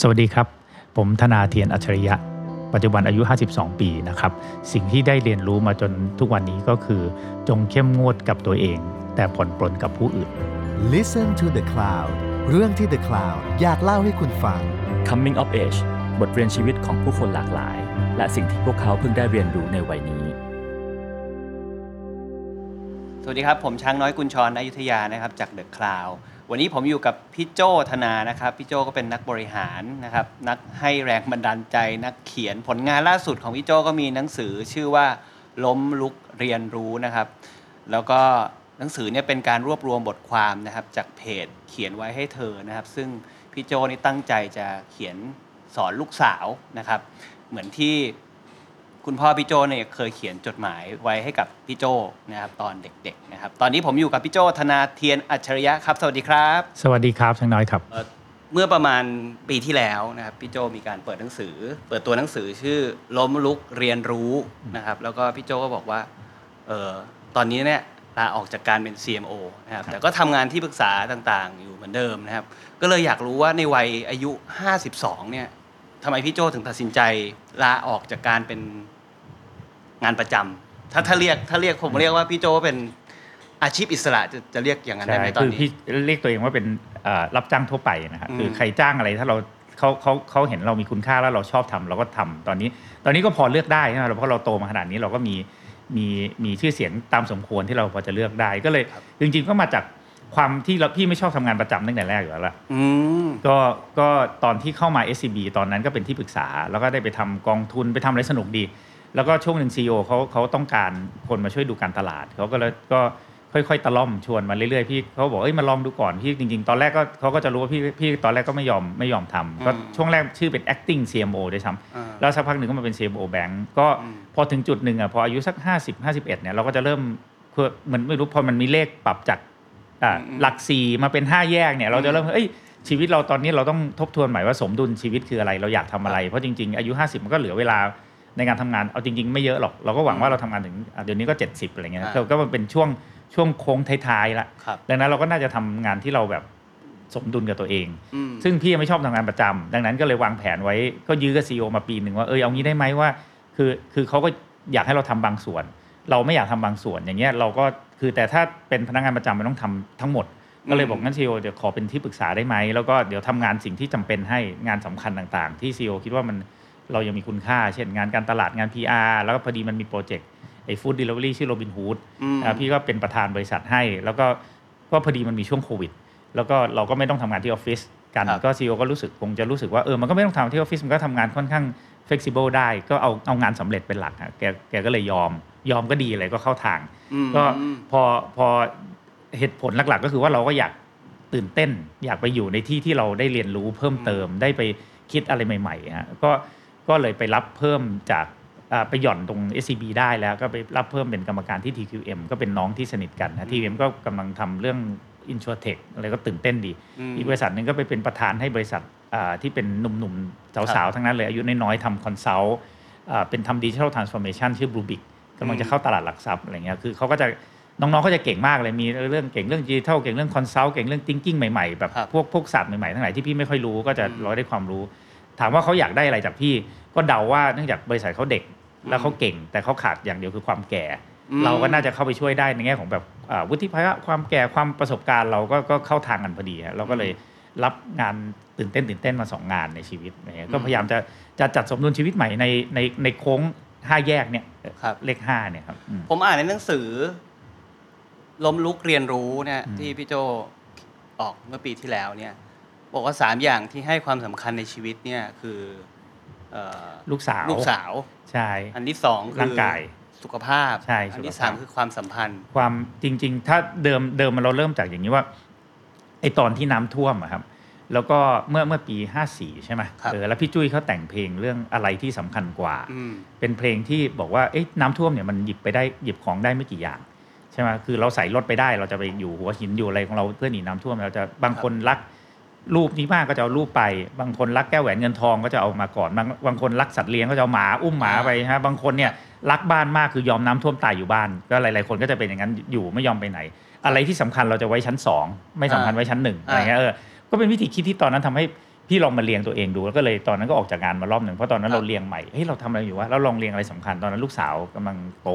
สวัสดีครับ ผมธนาเทียนอัจฉริยะ ปัจจุบันอายุ 52 ปีนะครับ สิ่งที่ได้เรียนรู้มาจนทุกวันนี้ก็คือ จงเข้มงวดกับตัวเอง แต่ผ่อนปลนกับผู้อื่น Listen to the Cloud เรื่องที่ The Cloud อยากเล่าให้คุณฟัง Coming of Age บทเรียนชีวิตของผู้คนหลากหลาย และสิ่งที่พวกเขาเพิ่งได้เรียนรู้ในวัยนี้ สวัสดีครับ ผมช้างน้อยกุญชรอยุธยานะครับ จากเดอะคลา วันนี้ผมอยู่กับพี่โจธนานะครับพี่โจก็เป็นนักบริหารนะครับนักให้แรงบันดาลใจ นักเขียนผลงานล่าสุดของพี่โจก็มีหนังสือชื่อว่าล้มลุกเรียนรู้นะครับ แล้วก็หนังสือเนี่ยเป็นการรวบรวมบทความนะครับจากเพจเขียนไว้ให้เธอนะครับ ซึ่งพี่โจนี่ตั้งใจจะเขียนสอนลูกสาวนะครับ เหมือนที่ คุณพ่อพี่โจเนี่ยเคยเขียนจดหมายไว้ให้กับพี่โจนะครับตอนเด็กๆนะครับตอนนี้ผมอยู่กับพี่โจธนาเทียนอัจฉริยะครับสวัสดีครับ สวัสดีครับช่างน้อยครับเอ่อเมื่อประมาณปีที่แล้วนะครับพี่โจมีการเปิดหนังสือ เปิดตัวหนังสือชื่อล้มลุกเรียนรู้นะครับแล้วก็พี่โจก็บอกว่าเออตอนนี้เนี่ยลาออกจากการเป็น CMO นะครับแต่ก็ทำงานที่ปรึกษาต่างๆ อยู่เหมือนเดิมนะครับก็เลยอยากรู้ว่าในวัยอายุ 52เนี่ยทำไมพี่โจถึงตัดสินใจลาออกจากการเป็น งานประจำถ้าถ้าเรียกถ้าเรียกผมเรียกว่าพี่โจเป็นอาชีพอิสระจะจะเรียกอย่างนั้นได้ใช่ไหมตอนคือนี้พี่เรียกตัวเองว่าเป็นเอ่อรับจ้างทั่วไปนะครับอืมคือใครจ้างอะไรถ้าเราเขาเขาเขาเห็นเรามีคุณค่าแล้วเราชอบทำเราก็ทำตอนนี้ ตอนนี้ก็พอเลือกได้ใช่ไหมเพราะเราโตมาขนาดนี้เราก็มีมีมีชื่อเสียงตามสมควรที่เราพอจะเลือกได้ก็เลย จริง ๆ ก็มาจากความที่เราพี่ไม่ชอบทำงานประจำตั้งแต่แรกอยู่แล้วล่ะอืมก็ก็ตอนที่เข้ามา SCB ตอนนั้นก็เป็นที่ปรึกษา แล้วก็ได้ไปทำกองทุนไปทำอะไรสนุกดี แล้วก็ช่วงหนึ่งซีอเขาเขาต้องการคนมาช่วยดูการตลาดเขาก็เลยก็ค่อยๆ ตะล่อมชวนมาเรื่อยๆพี่เขาบอกเอ้ยมาลองดูก่อนพี่จริง ๆ ตอนแรกก็เขาก็จะรู้ว่าพี่พี่ตอนแรกก็ไม่ยอมไม่ยอมทำก็อืมช่วงแรกชื่อเป็น acting CMO ด้วยซ้อ่าำแล้วสักพักหนึ่งก็มาเป็น CMO Bank ก็อืมพอถึงจุดหนึ่งอะพออายุสัก 50 51เนี่ยเราก็จะเริ่มคือเหมือนไม่รู้พอมันมีเลขปรับจากอ่าอืมหลักสี่มาเป็น 5 แยกเนี่ยเราจะเริ่มเอ้ยชีวิตเราตอนนี้เราต้องทบทวนใหม่ว่าสมดุลชีวิตคืออะไรเราอยากทำอะไร เพราะจริงๆอายุ 50 มันก็เหลือเวลา ในการทำงานเอาจริง ๆ ไม่เยอะหรอก เราก็หวังว่าเราทำงานถึงอะเดี๋ยวนี้ก็ 70อะไรเงี้ยอ่าก็ก็มันเป็นช่วงช่วงโค้งท้ายๆละครับดังนั้นเราก็น่าจะทำงานที่เราแบบสมดุลกับตัวเองอืมซึ่งพี่ยังไม่ชอบทำงานประจำดังนั้นก็เลยวางแผนไว้ก็ยื้อกับซีอมาปีหนึ่งว่าเออเอางี้ได้ไหมว่า คือคือเขาก็อยากให้เราทำบางส่วน เราไม่อยากทำบางส่วนอย่างเงี้ยเราก็คือแต่ถ้าเป็นพนักงานประจำมันต้องทำทั้งหมดก็เลยบอกงั้นซีอีโอเดี๋ยวขอเป็นที่ปรึกษาได้ไหมแล้วก็เดี๋ยวทำงานสิ่งที่จำเป็นให้งานสำคัญต่างๆ ที่ซีอีโอคิดว่ามัน เรายังมีคุณค่า เช่นงานการตลาดงาน PR แล้วก็พอดีมันมีโปรเจกต์ไอ้ food delivery ชื่อโรบินฮูดอืมอ่าพี่ก็เป็นประธานบริษัทให้ แล้วก็ก็พอดีมันมีช่วงโควิด แล้วก็เราก็ไม่ต้องทำงานที่ออฟฟิศกันครับก็ซีอีโอก็รู้สึกคงจะรู้สึกว่าเออมันก็ไม่ต้องทำที่ออฟฟิศมันก็ทำงานค่อนข้าง flexible ได้ก็เอาเอางานสำเร็จเป็นหลักฮะแกแกก็เลยยอม ยอมก็ดีอะไรก็เข้าทางอืมก็อืมพอพอเหตุผลหลักๆ ก็คือว่าเราก็อยากตื่นเต้น อยากไปอยู่ในที่ที่เราได้เรียนรู้เพิ่มเติมได้ไปคิดอะไรใหม่ๆฮะก็ ก็เลยไปรับเพิ่มจากอ่าไปหย่อนตรง SCB ได้แล้วก็ไปรับเพิ่มเป็นกรรมการที่ TQM ก็เป็นน้องที่สนิทกันนะ TQM ก็กำลังทำเรื่อง i n s u r t e c h อะไรก็ตื่นเต้นดีอืมอีกบริษัทหนึ่งก็ไปเป็นประธานให้บริษัทอ่าที่เป็นหนุ่มๆ สาวๆ ทั้งนั้นเลย อายุน้อยๆทำ consult อ่าเป็นทำ digital transformation ชื่อบลูบิกกำลังจะเข้าตลาดหลักทรัพย์อะไรเงี้ยคือเขาก็จะน้องๆเขาจะเก่งมากเลย มีเรื่องเก่งเรื่องดิจิทัลเก่งเรื่อง consult เก่งเรื่อง thinking ใหม่ๆแบบครับพวกพวกศาสตร์ใหม่ๆทั้งหลายที่พี่ไม่ค่อยรู้ก็จะอืมพลอยได้ความรู้ ถามว่าเขาอยากได้อะไรจากพี่ ก็เดาว่าเนื่องจากบริษัทเขาเด็กแล้วเขาเก่ง แต่เขาขาดอย่างเดียวคือความแก่อืมเราก็น่าจะเข้าไปช่วยได้ในแง่ของแบบอ่าวุฒิภาวะความแก่ความประสบการณ์เราก็ก็เข้าทางกันพอดีฮะเราก็เลยรับงานตื่นเต้นตื่นเต้นมาสองงานในชีวิตอะไรเงี้ยก็พยายามจะจะจัดสมดุลชีวิตใหม่ในในในโค้งห้าแยกเนี่ยครับเลขห้าเนี่ยครับอืมผมอ่านในหนังสือล้มลุกเรียนรู้เนี่ยอืมที่พี่โจออกเมื่อปีที่แล้วเนี่ย บอกว่าสามอย่างที่ให้ความสำคัญในชีวิตเนี่ยคือเอ่อลูกสาวลูกสาว ใช่ อันที่สองคือร่างกายสุขภาพ ใช่อันสุที่ขภาพ สามคือความสัมพันธ์ ความจริง ๆ ถ้าเดิมเดิมมันเราเริ่มจากอย่างนี้ว่าไอตอนที่น้ำท่วมอะครับ แล้วก็เมื่อเมื่อปี 54 ใช่ไหมครับ เออแล้วพี่จุ้ยเขาแต่งเพลงเรื่องอะไรที่สำคัญกว่า อืม เป็นเพลงที่บอกว่าเอ๊ะน้ำท่วมเนี่ยมันหยิบไปได้หยิบของได้ไม่กี่อย่างใช่ไหมคือเราใส่รถไปได้เราจะไปอยู่หัวหินอยู่อะไรของเราเพื่อหนีน้ำท่วมเราจะบางคนรัก รูปนี้มากก็จะเอารูปไป บางคนรักแก้วแหวนเงินทองก็จะเอามาก่อน บางบางคนรักสัตว์เลี้ยงก็จะเอาหมาอุ้มหมาไปฮะบางคนเนี่ยรักบ้านมากคือยอมน้ำท่วมตายอยู่บ้าน ก็หลายๆคนก็จะเป็นอย่างนั้นอยู่ไม่ยอมไปไหน อะไรที่สำคัญเราจะไว้ชั้นสองไม่สำคัญไว้ชั้นหนึ่งอะไรเงี้ยเออก็เป็นวิธีคิดที่ตอนนั้นทำให้พี่ลองมาเรียงตัวเองดูแล้วก็เลยตอนนั้นก็ออกจากงานมารอบหนึ่งเพราะตอนนั้นครับเราเรียงใหม่เฮ้ยเราทำอะไรอยู่วะแล้วลองเรียงอะไรสำคัญตอนนั้นลูกสาวกำลังโต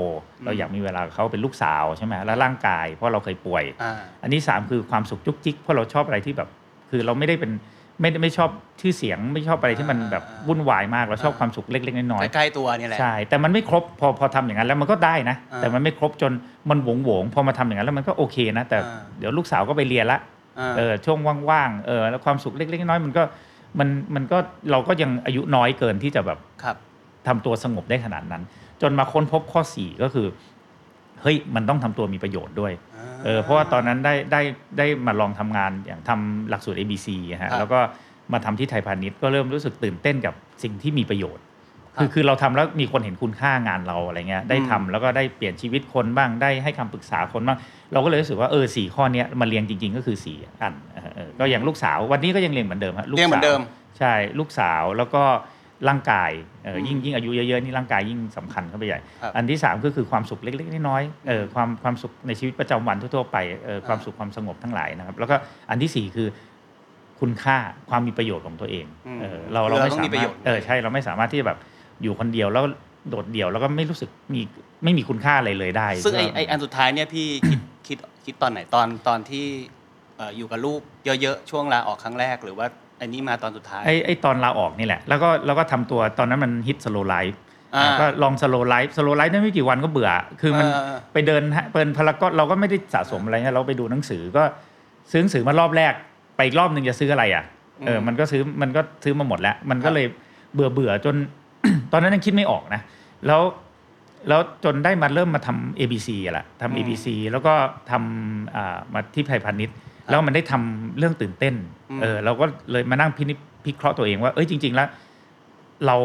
เราอยากมีเวลากับเขาเป็นลูกสาวใช่ไหมแล้วร่างกายเพราะเราเคยป่วยอ่าอันที่สามคือความสุขจุกจิกเพราะเราชอบอะไรที่แบบ คือเราไม่ได้เป็นไม่ได้ไม่ชอบชื่อเสียงไม่ชอบอะไรที่มันแบบอ่าวุ่นวายมากเราชอบอ่าความสุขเล็กๆน้อยๆใกล้ๆตัวเนี่ยแหละใช่แต่มันไม่ครบพอพอทำอย่างนั้นแล้วมันก็ได้นะอ่าแต่มันไม่ครบจนมันหวงหวงๆพอมาทำอย่างนั้นแล้วมันก็โอเคนะ แต่อ่าเดี๋ยวลูกสาวก็ไปเรียนละาเออช่วงว่างๆเออแล้วความสุขเล็กๆน้อยๆมันก็มันมันก็เราก็ยังอายุน้อยเกินที่จะแบบครับทำตัวสงบได้ขนาดนั้น จนมาค้นพบข้อสี่ก็คือเฮ้ยมันต้องทำตัวมีประโยชน์ด้วย เออเพราะว่าตอนนั้นได้ได้ได้มาลองทำงานอย่างทำหลักสูตร ABC อะฮะครับแล้วก็มาทำที่ไทยพาณิชย์ก็เริ่มรู้สึกตื่นเต้นกับสิ่งที่มีประโยชน์ครับคือคือเราทำแล้วมีคนเห็นคุณค่างานเราอะไรเงี้ยได้ทำอืมแล้วก็ได้เปลี่ยนชีวิตคนบ้างได้ให้คำปรึกษาคนบ้าง เราก็เลยรู้สึกว่าเออสี่ข้อเนี้ยมาเรียงจริง ๆ ก็คือสี่อันเออเออก็อย่างลูกสาววันนี้ก็ยังเรียงเหมือนเดิมฮะลูกเรียงเหมือนสาวเดิมใช่ลูกสาวแล้วก็ ร่างกายเอออมยิ่งยิ่งอายุเยอะๆนี่ร่างกายยิ่งสำคัญเข้าไปใหญ่ครับอันที่สามก็คือความสุขเล็กๆน้อยๆเออความความสุขในชีวิตประจำวันทั่วๆไปเออความสุขความสงบทั้งหลายนะครับ แล้วก็อันที่สี่คือคุณค่าความมีประโยชน์ของตัวเองอืมเออเราคือเราเราไม่สามารถต้องมีประโยชน์เออใช่เราไม่สามารถที่จะแบบอยู่คนเดียวแล้วโดดเดี่ยวแล้วก็ไม่รู้สึกมีไม่มีคุณค่าอะไรเลยได้ ซึ่งไอ้พี่ไอ้อันสุดท้ายเนี่ยพี่คิดคิดคิดตอนไหนตอนตอนที่เอ่ออยู่กับลูกเยอะๆช่วงลาออกครั้งแรกหรือว่า อันนี้มาตอนสุดท้าย ไอ้ไอ้ตอนลาออกนี่แหละ แล้วก็แล้วก็ทำตัวตอนนั้นมันฮิต slow life อ่าก็ลอง slow life slow life ได้ไม่กี่วันก็เบื่อ คือมันเออไปเดินฮะเปินพารากอนเราก็ไม่ได้สะสมอะไรเงี้ยเราไปดูหนังสือก็ซื้อหนังสือมารอบแรก ไปอีกรอบหนึ่งจะซื้ออะไรอะเอออืมมันก็ซื้อมันก็ซื้อมาหมดแล้ว มันก็ครับเลยเบื่อเบื่อจนตอนนั้นยังคิดไม่ออกนะ แล้วแล้วจนได้มาเริ่มมาทำ ABC อะแหละอืมทำ ABC แล้วก็ทำอ่ามาที่ไทยพาณิชย์ แล้วมันได้ทำเรื่องตื่นเต้นอืมเออ เราก็เลยมานั่งพินิจพิเคราะห์ตัวเองว่า เอ้ยจริง ๆ แล้ว เรา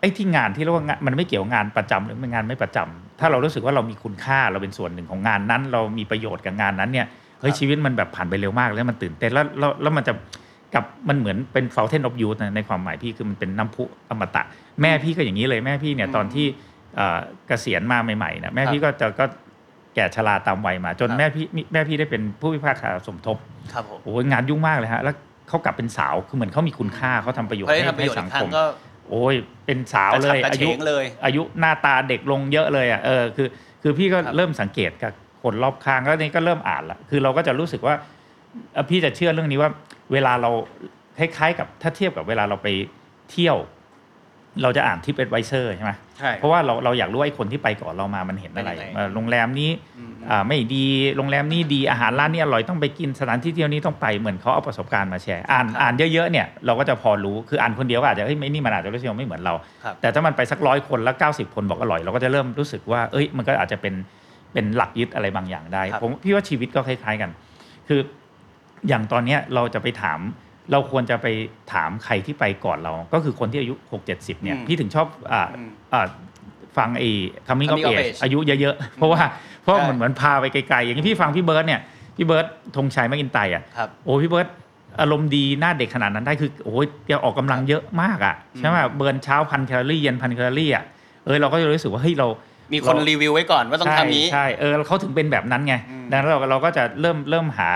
ไอ้ที่งานที่เรียกว่างานมันไม่เกี่ยวกับงานประจำหรือเป็นงานไม่ประจำถ้าเรารู้สึกว่าเรามีคุณค่าเราเป็นส่วนหนึ่งของงานนั้น เรามีประโยชน์กับงานนั้นเนี่ยเฮ้ยครับชีวิตมันแบบผ่านไปเร็วมากแล้วมันตื่นเต้นแล้วแล้วแล้วมันจะกับมันเหมือนเป็น fountain of youth นะในความหมายพี่คือมันเป็นน้ำพุอมตะ แม่พี่ก็อย่างนี้เลยแม่พี่เนี่ยอืมตอนที่เอ่อเกษียณมาใหม่ๆนะแม่ครับพี่ก็จะก็ แก่ชราตามวัยมา จนครับแม่พี่แม่พี่ได้เป็นผู้พิพากษาสมทบครับผมโอ้ยงานยุ่งมากเลยฮะแล้วเขากลับเป็นสาวคือเหมือนเขามีคุณค่าเขาทำประโยชน์เฮ้ยให้ทำประโยชน์ให้สัอีงกครั้คงมก็โอ้ยเป็นสาวเลยกระฉับกระอาเฉยุงเลย อายุหน้าตาเด็กลงเยอะเลยอะเออคือ คือพี่ก็ครับเริ่มสังเกตกับคนรอบข้างแล้วนี่ก็เริ่มอ่านละคือเราก็จะรู้สึกว่าเอ่อพี่จะเชื่อเรื่องนี้ว่า เวลาเราคล้ายๆ กับถ้าเทียบกับเวลาเราไปเที่ยว เราจะอ่านทิปเอ็ดไวเซอร์ใช่ไหมใช่เพราะว่าเราเราอยากรู้ว่าไอ้คนที่ไปก่อนเรามามันเห็นอะไรเป็นยังไงเอ่อโรงแรมนี้อืมอ่าไม่ดีโรงแรมนี้ดีอาหารร้านนี้อร่อยต้องไปกินสถานที่เที่ยวนี้ต้องไปเหมือนเขาเอาประสบการณ์มาแชร์อ่านครับอ่านเยอะๆเนี่ยเราก็จะพอรู้คืออ่านคนเดียวก็อาจจะเฮ้ยไม่นี่มันอาจจะรู้สึกว่าไม่เหมือนเราครับแต่ถ้ามันไปสักร้อยคนแล้ว 90 คนบอกอร่อยเราก็จะเริ่มรู้สึกว่าเอ้ยมันก็อาจจะเป็นเป็นหลักยึดอะไรบางอย่างได้ครับผมพี่ว่าชีวิตก็คล้าย ๆกัน คืออย่างตอนเนี้ยเราจะไปถาม เราควรจะไปถามใครที่ไปก่อนเรา ก็คือคนที่อายุ 6 70เนี่ยอืมพี่ถึงชอบอ่าอืมอ่าฟังไอ้ coming of Coming of age age อายุเยอะๆ เพราะว่าเพราะว่าใช่มันเหมือนพาไปไกลๆ อย่างที่พี่ฟังพี่เบิร์ดเนี่ยพี่เบิร์ดธงชัยแมคอินไตย์อะครับโอ้พี่เบิร์ดอารมณ์ดีหน้าเด็กขนาดนั้นได้คือโอ้ยแกออกกำลังเยอะมากอะใช่ไหมอืม burn เช้าพันแคลอรี่เย็นพันแคลอรี่อะเออเราก็จะรู้สึกว่าเฮ้ยเรา มีคนเรารีวิวไว้ก่อนว่าต้องใช่ทำนี้ใช่เออเขาถึงเป็นแบบนั้นไงอืมดังนั้นเราเราก็จะเริ่มเริ่มหา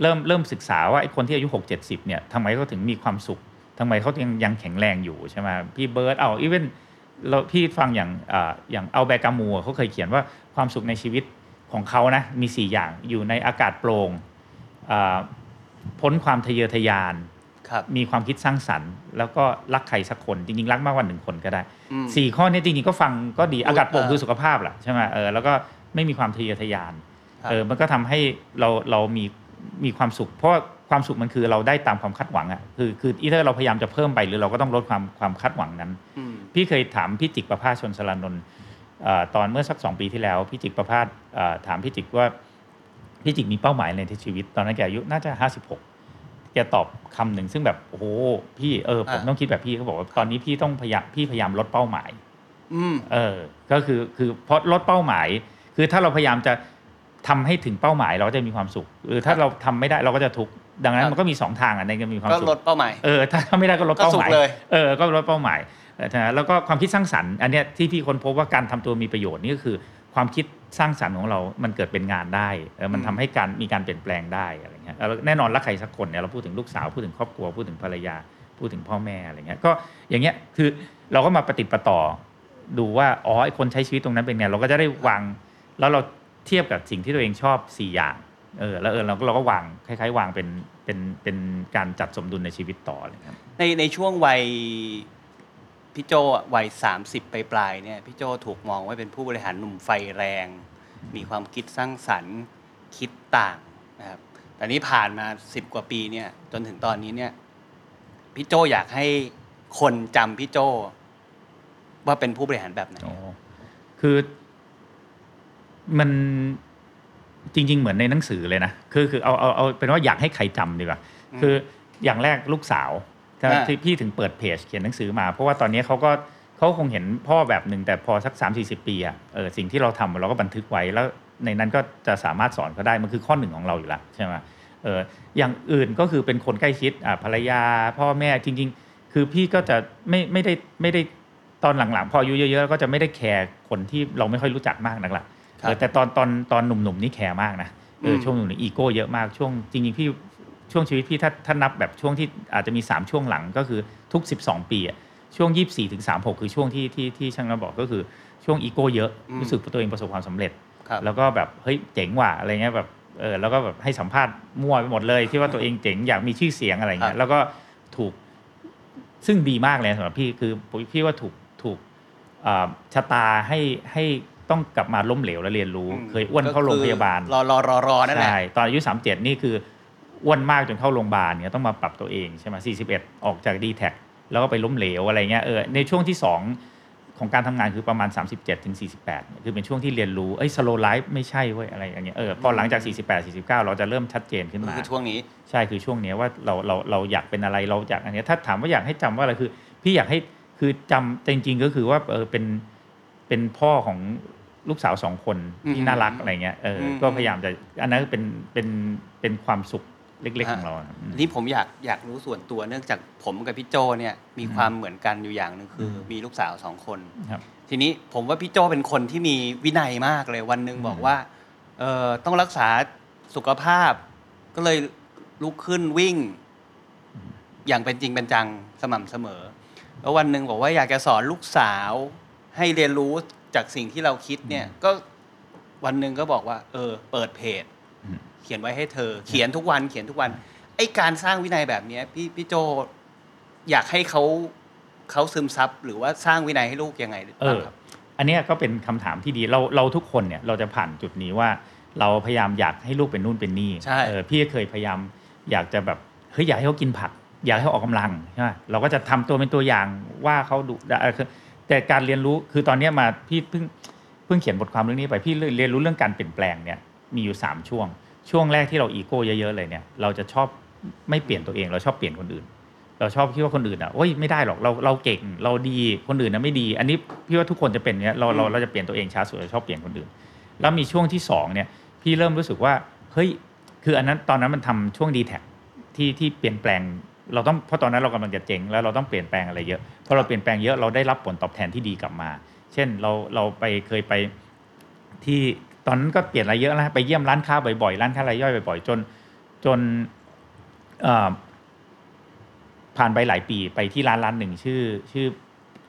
เริ่มเริ่มศึกษาว่าไอ้คนที่อายุ 6 70เนี่ยทำไมเขาถึงมีความสุขทำไมเขายังยังแข็งแรงอยู่ใช่ไหมพี่เบิร์ตเอาอีเวนเราพี่ฟังอย่างอ่าอย่างเอาแบกามูอะเขาเคยเขียนว่าความสุขในชีวิตของเขานะมี 4 อย่างอยู่ในอากาศโปร่งอ่าพ้นความทะเยอทะยานครับมีความคิดสร้างสรรค์ แล้วก็รักใครสักคนจริงๆ รักมากกว่าหนึ่งคนก็ได้อืมสี่ข้อนี้จริงๆก็ฟังก็ดีอากาศโปร่งเออคือสุขภาพแหละใช่ไหมเออแล้วก็ไม่มีความทะเยอทะยานครับเออมันก็ทำให้เราเรามี มีความสุข เพราะว่าความสุขมันคือเราได้ตามความคาดหวังอะคือคืออีเทอร์เราพยายามจะเพิ่มไปหรือเราก็ต้องลดความความคาดหวังนั้นอืมพี่เคยถามพี่จิกประภาสชนสลานนท์เอ่อตอนเมื่อสักสองปีที่แล้วพี่จิกประภาสเอ่อถามพี่จิกว่าพี่จิกมีเป้าหมายอะไรในชีวิต ตอนนั้นแกอายุน่าจะห้าสิบหกแกตอบคำหนึ่งซึ่งแบบโอ้โหพี่เออผมอ่าต้องคิดแบบพี่เขาบอกว่าตอนนี้พี่ต้องพยายามพี่พยายามลดเป้าหมายอืมเออ ก็คือคือเพราะลดเป้าหมาย คือถ้าเราพยายามจะ ทำให้ถึงเป้าหมายเราก็จะมีความสุข หรือถ้าเราทำไม่ได้เราก็จะทุกข์ดังนั้นครับมันก็มีสองทางอะในการมีความก็สุขลดเป้าหมายเออถ้าถ้าไม่ได้ก็ลดก็เป้าสุหขมายเลยเออก็ลดเป้าหมายเออนะแล้วก็ความคิดสร้างสรรค์อันเนี้ยที่พี่ค้นพบว่าการทำตัวมีประโยชน์นี่ก็คือ ความคิดสร้างสรรค์ของเรา มันเกิดเป็นงานได้เออมันทำให้การมีการเปลี่ยนแปลงได้อะไรเงี้ยแล้วแน่นอนละใครสักคนเนี่ยเราพูดถึงลูกสาวพูดถึงครอบครัวพูดถึงภรรยาพูดถึงพ่อแม่อะไรเงี้ยก็อย่างเงี้ยคือเราก็มาประติดประต่อดูว่าอ๋อไอคนใช้ชีวิตตรงนั้นเป็นไงเราก็จะได้วางแล้วเรา เทียบกับสิ่งที่ตัวเองชอบสี่อย่างเออแล้วเออเราก็เราก็วางคล้ายๆ วางเป็นเป็นเป็นการจัดสมดุลในชีวิตต่ออะไรเงี้ยในในช่วงวัยพี่โจอะวัยสามสิบปลายๆเนี่ยพี่โจถูกมองว่าเป็นผู้บริหารหนุ่มไฟแรง มีความคิดสร้างสรรค์คิดต่างนะครับแต่นี้ผ่านมาสิบกว่าปีเนี่ยจนถึงตอนนี้เนี่ยพี่โจอยากให้คนจำพี่โจว่าเป็นผู้บริหารแบบไหนอ๋อคือ มันจริง ๆ เหมือนในหนังสือเลยนะคือคือเอาเอาเอาเป็นว่าอยากให้ใครจำดีกว่าอืมคืออย่างแรกลูกสาวที่อ่าที่พี่ถึงเปิดเพจเขียนหนังสือมา เพราะว่าตอนนี้เขาก็เขาคงเห็นพ่อแบบหนึ่งแต่พอสัก 3 4 0 ปีอะเออสิ่งที่เราทำเราก็บันทึกไว้แล้วในนั้นก็จะสามารถสอนเขาได้มันคือข้อหนึ่งของเราอยู่แล้วใช่ไหมเอออย่างอื่นก็คือเป็นคนใกล้ชิดอ่าภรรยาพ่อแม่จริง ๆ คือพี่ก็จะไม่ไม่ได้ไม่ได้ตอนหลังๆ พออายุเยอะๆก็จะไม่ได้แคร์คนที่เราไม่ค่อยรู้จักมากนักละครับ เออแต่ตอนตอนตอนหนุ่มๆนี่แคร์มากนะเอออืมช่วงหนุ่มๆอีโก้เยอะมากช่วงจริงๆพี่ช่วงชีวิตพี่ถ้าถ้านับแบบช่วงที่อาจจะมี 3 ช่วงหลังก็คือทุก 12 ปีอะช่วง 24ถึง36 คือช่วงที่ที่ที่ช่างเราบอกก็คือช่วงอีโก้เยอะอืมรู้สึกว่าตัวเองประสบความสำเร็จครับแล้วก็แบบเฮ้ยเจ๋งว่ะอะไรเงี้ยแบบเออแล้วก็แบบให้สัมภาษณ์มั่วไปหมดเลยที่ว่าตัวเองเจ๋งอยากมีชื่อเสียงอะไรเงี้ครัยบแล้วก็ถูกซึ่งดีมากเลยสำหรับพี่คือพี่ว่าถูกถูกอ่าชะตาให้ให้ ต้องกลับมาล้มเหลวและเรียนรู้อืมเคยอ้วนเข้าโรงพยาบาลรอรอรอรอนั่นแหละใช่ตอนอายุ37 นี่คืออ้วนมากจนเข้าโรงพยาบาลเนี่ยต้องมาปรับตัวเองใช่ไหม41 ออกจาก d t แทแล้วก็ไปล้มเหลวอะไรเงี้ยเออในช่วงที่ 2 ของการทำงานคือประมาณ 37ถึง48เนี่ยคือเป็นช่วงที่เรียนรู้เอ้ย slow life ไม่ใช่เว้ยอะไรอย่างเงี้ยเออพอหลังจาก 48 49 เราจะเริ่มชัดเจนขึ้นมันมาคือช่วงนี้ใช่คือช่วงเนี้ยว่าเราเราเราอยากเป็นอะไรเราอยากอันเนี้ยถ้าถามว่าอยากให้จำว่าอะไรคือ พี่อยากให้คือจำจริงๆก็คือว่าเออเป็นเป็นพ่อของ ลูกสาวสองคนที่อืมน่ารักอะไรเงี้ยเอออมก็พยายามจะอันนั้นเป็นเป็นเป็นความสุขเล็กๆของเราครับนี่ผมอยากอยากรู้ส่วนตัวเนื่องจากผมกับพี่โจเนี่ยมีความเหมือนกันอยู่อย่างหนึ่งคืออมมีลูกสาวสองคนครับทีนี้ผมว่าพี่โจเป็นคนที่มีวินัยมากเลยวันหนึ่งอืมบอกว่าเออต้องรักษาสุขภาพ ก็เลยลุกขึ้นวิ่ง อย่างเป็นจริงเป็นจังสม่ำเสมอ แล้ววันหนึ่งบอกว่าอยากจะสอนลูกสาวให้เรียนรู้ จากสิ่งที่เราคิดเนี่ยก็วันหนึ่งก็บอกว่า เออ เปิดเพจอืมเขียนไว้ให้เธอ เขียนทุกวัน เขียนทุกวันไอ้การสร้างวินัยแบบเนี้ยพี่พี่โจอยากให้เขาเขาซึมซับหรือว่าสร้างวินัยให้ลูกยังไงเอบ้างอครับอันเนี้ยก็เป็นคำถามที่ดีเราเราทุกคนเนี่ยเราจะผ่านจุดนี้ว่า เราพยายามอยากให้ลูกเป็นนู่นเป็นนี่ใช่เออพี่ก็เคยพยายามอยากจะแบบเฮ้ยอยากให้เขากินผัก อยากให้เขาออกกำลังใช่ไหมเราก็จะทำตัวเป็นตัวอย่างให้เขาดูเออคือ แต่การเรียนรู้คือตอนนี้มาพี่เพิ่งเพิ่งเขียนบทความเรื่องนี้ไปพี่เรียนรู้เรื่องการเปลี่ยนแปลงเนี่ยมีอยู่สามช่วง ช่วงแรกที่เราอีโก้เยอะๆเลยเนี่ยเราจะชอบไม่เปลี่ยนตัวเองเราชอบเปลี่ยนคนอื่น เราชอบคิดว่าคนอื่นอะโอ้ยไม่ได้หรอกเราเราเก่งเราดีคนอื่นนะไม่ดี อันนี้พี่ว่าทุกคนจะเป็นเนี้ยเราเราเราจะเปลี่ยนตัวเองช้าสุดเราชอบเปลี่ยนคนอื่น แล้วมีช่วงที่สองเนี่ยพี่เริ่มรู้สึกว่าเฮ้ยคืออันนั้นตอนนั้นมันทำช่วงดีแท็ที่ที่เปลี่ยนแปลง เราต้องเพราะตอนนั้นเรากำลังจะเจ๊งแล้วเราต้องเปลี่ยนแปลงอะไรเยอะพอเราเปลี่ยนแปลงเยอะเราได้รับผลตอบแทนที่ดีกลับมา เช่นเราเราไปเคยไปที่ตอนนั้นก็เปลี่ยนอะไรเยอะแล้วไปเยี่ยมร้านค้าบ่อยๆร้านค้ารายย่อยบ่อยๆจนจนเอ่อผ่านไปหลายปีไปที่ร้านร้านหนึ่งชื่อ ชื่อ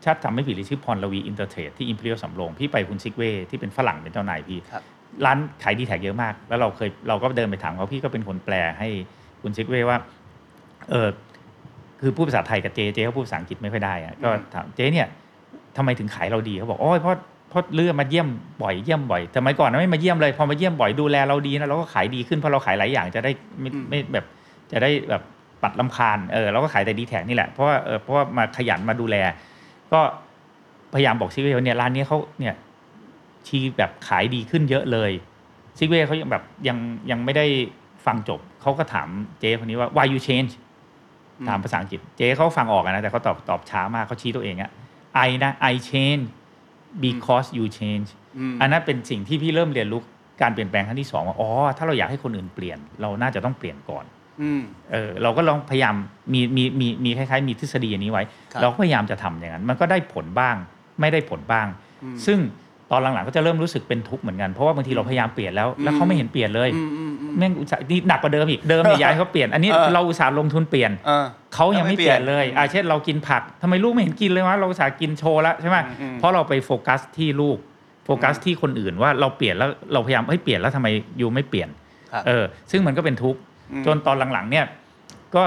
ชาติจำไม่ผิดหรือชื่อพรลวีอินเตอร์เทรดที่อิมพีเรียลสำโรงพี่ไปคุณซิกเวย์ที่เป็นฝรั่งเป็นเจ้านายพี่ครับร้านขายดีแทคเยอะมาก แล้วเราเคยเราก็เดินไปถามเขาพี่ก็เป็นคนแปลให้คุณซิกเวย์ว่าเออ คือพูดภาษาไทยกับเจ๊เจ๊เขาพูดภาษาอังกฤษไม่ค่อยได้อะก็ถามเจ๊เนี่ยทำไมถึงขายเราดีเขาบอกโอ้ยเพราะเพราะลื้อมาเยี่ยมบ่อยเยี่ยมบ่อยแต่เมื่อก่อนนะไม่มาเยี่ยมเลยพอมาเยี่ยมบ่อยดูแลเราดีนะเราก็ขายดีขึ้นเพราะเราขายหลายอย่างจะได้ไม่อืมไม่แบบจะได้แบบปัดรำคาญเออเราก็ขายแต่ดีแทคนี่แหละเพราะว่าเออเพราะว่ามาขยันมาดูแล ก็พยายามบอกซิกเวย์ว่าเนี่ยร้านนี้เขาเนี่ยชีแบบขายดีขึ้นเยอะเลยซิกเวย์เขายังแบบยังยังไม่ได้ฟังจบเขาก็ถามเจ๊คนนี้ว่า why you change อืม ถามภาษาอังกฤษเจ๊เขาฟังออกอะนะแต่เขาตอบตอบช้ามากเขาชี้ตัวเองอะ I นะ I change because you change มอันนั้นเป็นสิ่งที่พี่เริ่มเรียนรู้การเปลี่ยนแปลงครั้งที่สองว่าอ๋อถ้าเราอยากให้คนอื่นเปลี่ยน เราน่าจะต้องเปลี่ยนก่อนอืมเออเราก็ลองพยายามมีมีมีมีคล้ายๆ มีทฤษฎีอันนี้ไว้ครับเราก็พยายามจะทำอย่างนั้น มันก็ได้ผลบ้าง ไม่ได้ผลบ้างอืมซึ่ง ตอนหลังๆก็จะเริ่มรู้สึกเป็นทุกข์เหมือนกัน เพราะว่าบางทีเราพยายามเปลี่ยนแล้ว แล้วเขาไม่เห็นเปลี่ยนเลยอืมอืมอืมแม่งอุตส่าห์นี่หนักกว่าเดิมอีกเดิมเนี่ยอยากให้เขาเปลี่ยนอันนี้เออเราอุตส่าห์ลงทุนเปลี่ยนเออเขายังไม่เปลี่ยนเลยไม่เปลี่ยนอ่าเช่นเรากินผักทำไมลูกไม่เห็นกินเลยวะเราอุตส่าห์กินโชว์แล้วใช่ไหมอืมเพราะเราไปโฟกัสที่ลูกโฟกัสที่คนอื่นว่าเราเปลี่ยนแล้วเราพยายามให้ยเปลี่ยนแล้วทำไมยูไม่เปลี่ยนครับเออซึ่งมันก็เป็นทุกข์อืมจนตอนหลังๆเนี่ยก็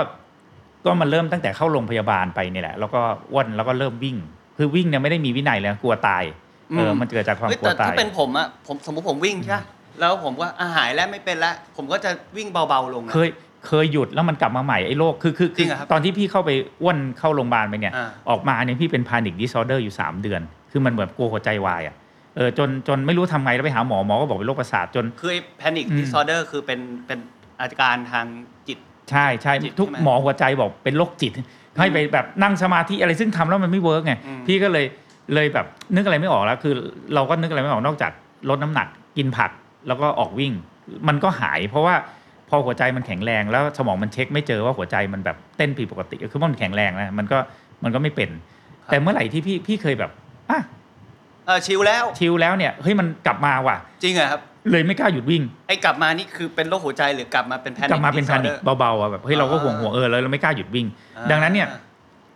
ก็มันเริ่มตั้งแต่เข้าโรงพยาบาลไปนี่แหละ แล้วก็อ้วนแล้วก็เริ่มวิ่ง คือวิ่งเนี่ยไม่ได้มีวินัยเลยนะกลัวตาย เออมันเกิดจากความเฮ้ยกลัวแต่ตาถ้ายเป็นผมอะผมสมมติผมวิ่งใช่ปะแล้วผมก็อาหายแล้วไม่เป็นแล้วผมก็จะวิ่งเบาๆลงนะเคยเคยหยุดแล้วมันกลับมาใหม่ไอ้โรคคือคือจริงเหรอครับตอนที่พี่เข้าไปอ้วนเข้าโรงพยาบาลไปเนี่ยอ่าออกมาเนี่ยพี่เป็นพานิ c ดิ s อ r เดอร์อยู่ 3 เดือน คือมันเหมือนกลัวหัวใจวายอะเออจนจนไม่รู้ทำไงแล้วไปหาหมอหมอก็บอกเป็นโรคประสาทจนคือ panic อืม disorder คือเป็นเป็นอาการทางจิต ใช่ใช่จิตทุกใช่ไหมหมอหัวใจบอกเป็นโรคจิตให้ไปแบบนั่งสมาธิอะไรซึ่งทำแล้วมันไม่ work ไงอืมพี่ก็เลย เลยแบบนึกอะไรไม่ออกแล้ว คือ เราก็นึกอะไรไม่ออกนอกจากลดน้ำหนักกินผักแล้วก็ออกวิ่ง มันก็หาย เพราะว่าพอหัวใจมันแข็งแรงแล้วสมองมันเช็คไม่เจอว่าหัวใจมันแบบเต้นผิดปกติคือมันแข็งแรงนะมันก็มันก็ไม่เป็น แต่เมื่อไหร่ที่พี่พี่เคยแบบอะเออ chill แล้ว chill แล้วเนี่ยเฮ้ยมันกลับมาว่ะ จริงเหรอครับเลยไม่กล้าหยุดวิ่งไอ้กลับมานี่คือเป็นโรคหัวใจหรือกลับมาเป็น panic กลับมาเป็นดิสพาออนิเดคอร์เบาๆอะแบบเฮ้ยเราก็ห่วงห่วงเออแล้วเราไม่กล้าหยุดวิ่ง ดังนั้นเนี่ย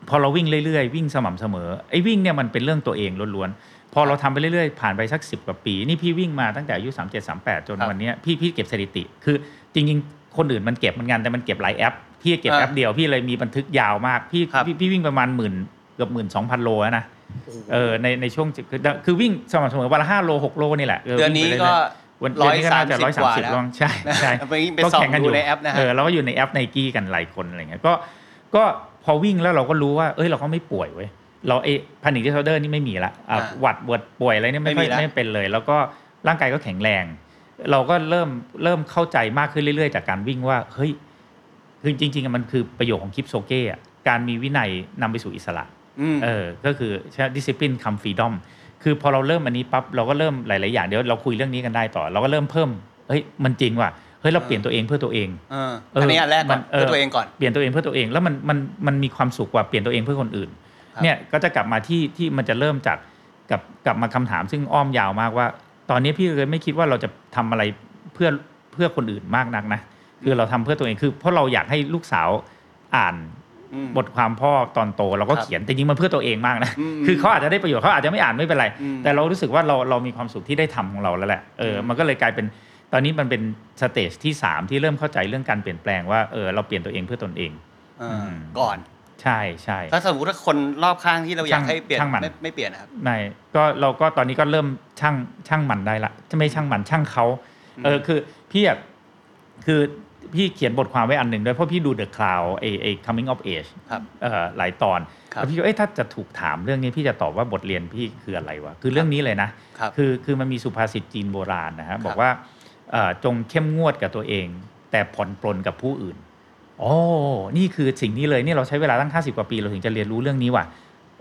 พอเราวิ่งเรื่อยๆ วิ่งสม่ำเสมอไอ้วิ่งเนี่ยมันเป็นเรื่องตัวเองล้วนๆพอเราทำไปเรื่อยๆ ผ่านไปสักสิบกว่าปี นี่พี่วิ่งมาตั้งแต่อายุ3 7 3 8จนครับวันเนี้ยพี่พี่เก็บสถิติ คือจริงๆ คนอื่นมันเก็บเหมือนกันแต่มันเก็บหลายแอปพี่เก็บอ่าแอปเดียวพี่เลยมีบันทึกยาวมากพี่ครับพี่พี่วิ่งประมาณหมื่นเกือบหมื่นสองพันโลแล้วนะเออในในช่วงคือคือวิ่งสม่ำเสมอวันละห้าโลหกโลนี่แหละเดือนนี้วิ่งไปก็เรื่อยๆวันเดือนนี้ก็น่าจะร้อย130สามสิบกว่าแล้วลองใช่ใช่ไปไปส่องดูในแอปนะฮะเออเราก็อยู่ในแอปไนกี้กันหลายคนอะไรเงี้ยก็ก็พ อวิ่งแล้วเราก็รู้ว่า เอ้ยเราก็ไม่ป่วยเว้ยเราเอ panic disorder นี่ไม่มีละอะอ่าหวัดเหวิดป่วยอะไรเนี่ยไม่ค่อยไม่มีละ ไม่เป็นเลย แล้วก็ร่างกายก็แข็งแรง เราก็เริ่มเริ่มเข้าใจมากขึ้นเรื่อยๆ จากการวิ่งว่าเฮ้ยคือจริงๆอะมันคือประโยชน์ของคลิปโซเก้อะการมีวินัยนำไปสู่อิสระ อืม เออ ก็คือใช้ดิสซิ p ลินคัมฟรีดอมคือพอเราเริ่มอันนี้ปั๊บเราก็เริ่มหลาย ๆ อย่าง เดี๋ยวเราคุยเรื่องนี้กันได้ต่อ เราก็เริ่มเพิ่ม เฮ้ย มันจริงว่ะ เฮ้ยเราเปลี่ยนตัวเองเพื่อตัวเองเออเอออัอันนี้อันแรกก่อนมันเออเพื่อตัวเองก่อนเปลี่ยนตัวเองเพื่อตัวเองแล้วมันมันมันมีความสุขกว่าเปลี่ยนตัวเองเพื่อคนอื่นครับเนี่ยก็จะกลับมาที่ที่มันจะเริ่มจากกับกลับมาคำถามซึ่งอ้อมยาวมากว่า ตอนนี้พี่เลยไม่คิดว่าเราจะทำอะไรเพื่อเพื่อคนอื่นมากนักนะคือเราทำเพื่อตัวเองคือ เพราะเราอยากให้ลูกสาวอ่านอืมบทความพ่อตอนโตเราก็ครับเขียนแต่จริงๆมันเพื่อตัวเองมากนะอืมคือเขาอาจจะได้ประโยชน์เขาอาจจะไม่อ่านไม่เป็นไรอืมแต่เรารู้สึกว่าเราเรามีความสุขที่ได้ทำของเราแล้วแหละเอออืมมันก็เลยกลายเป็น ตอนนี้มันเป็นสเตจที่3ที่เริ่มเข้าใจเรื่องการเปลี่ยนแปลงว่าเออเราเปลี่ยนตัวเองเพื่อตนเองเอออมก่อน ใช่ใช่ถ้าสมมติว่าคนรอบข้างที่เราอยากช่างให้เปลี่ยนช่างมันไม่ไม่เปลี่ยนนะครับไม่ก็เราก็ตอนนี้ก็เริ่มช่างช่างมันได้ละจะไม่ช่างมันช่างเขาเออคือพี่อะคือพี่เขียนบทความไว้อันหนึ่งด้วยเพราะพี่ดู The Cloud ไอไอ coming of age ครับเอ่อหลายตอนครับแล้วพี่ก็เอ้ยถ้าจะถูกถามเรื่องนี้พี่จะตอบว่าบทเรียนพี่คืออะไรวะคือเรื่องนี้เลยนะครับคือคือมันมีสุภาษิตจีนโบราณนะฮะครับบอกว่าเอ่อ จงเข้มงวดกับตัวเอง แต่ผ่อนปลนกับผู้อื่นโอ้นี่คือสิ่งนี้เลยนี่เราใช้เวลาตั้ง 50 กว่าปี เราถึงจะเรียนรู้เรื่องนี้ว่ะ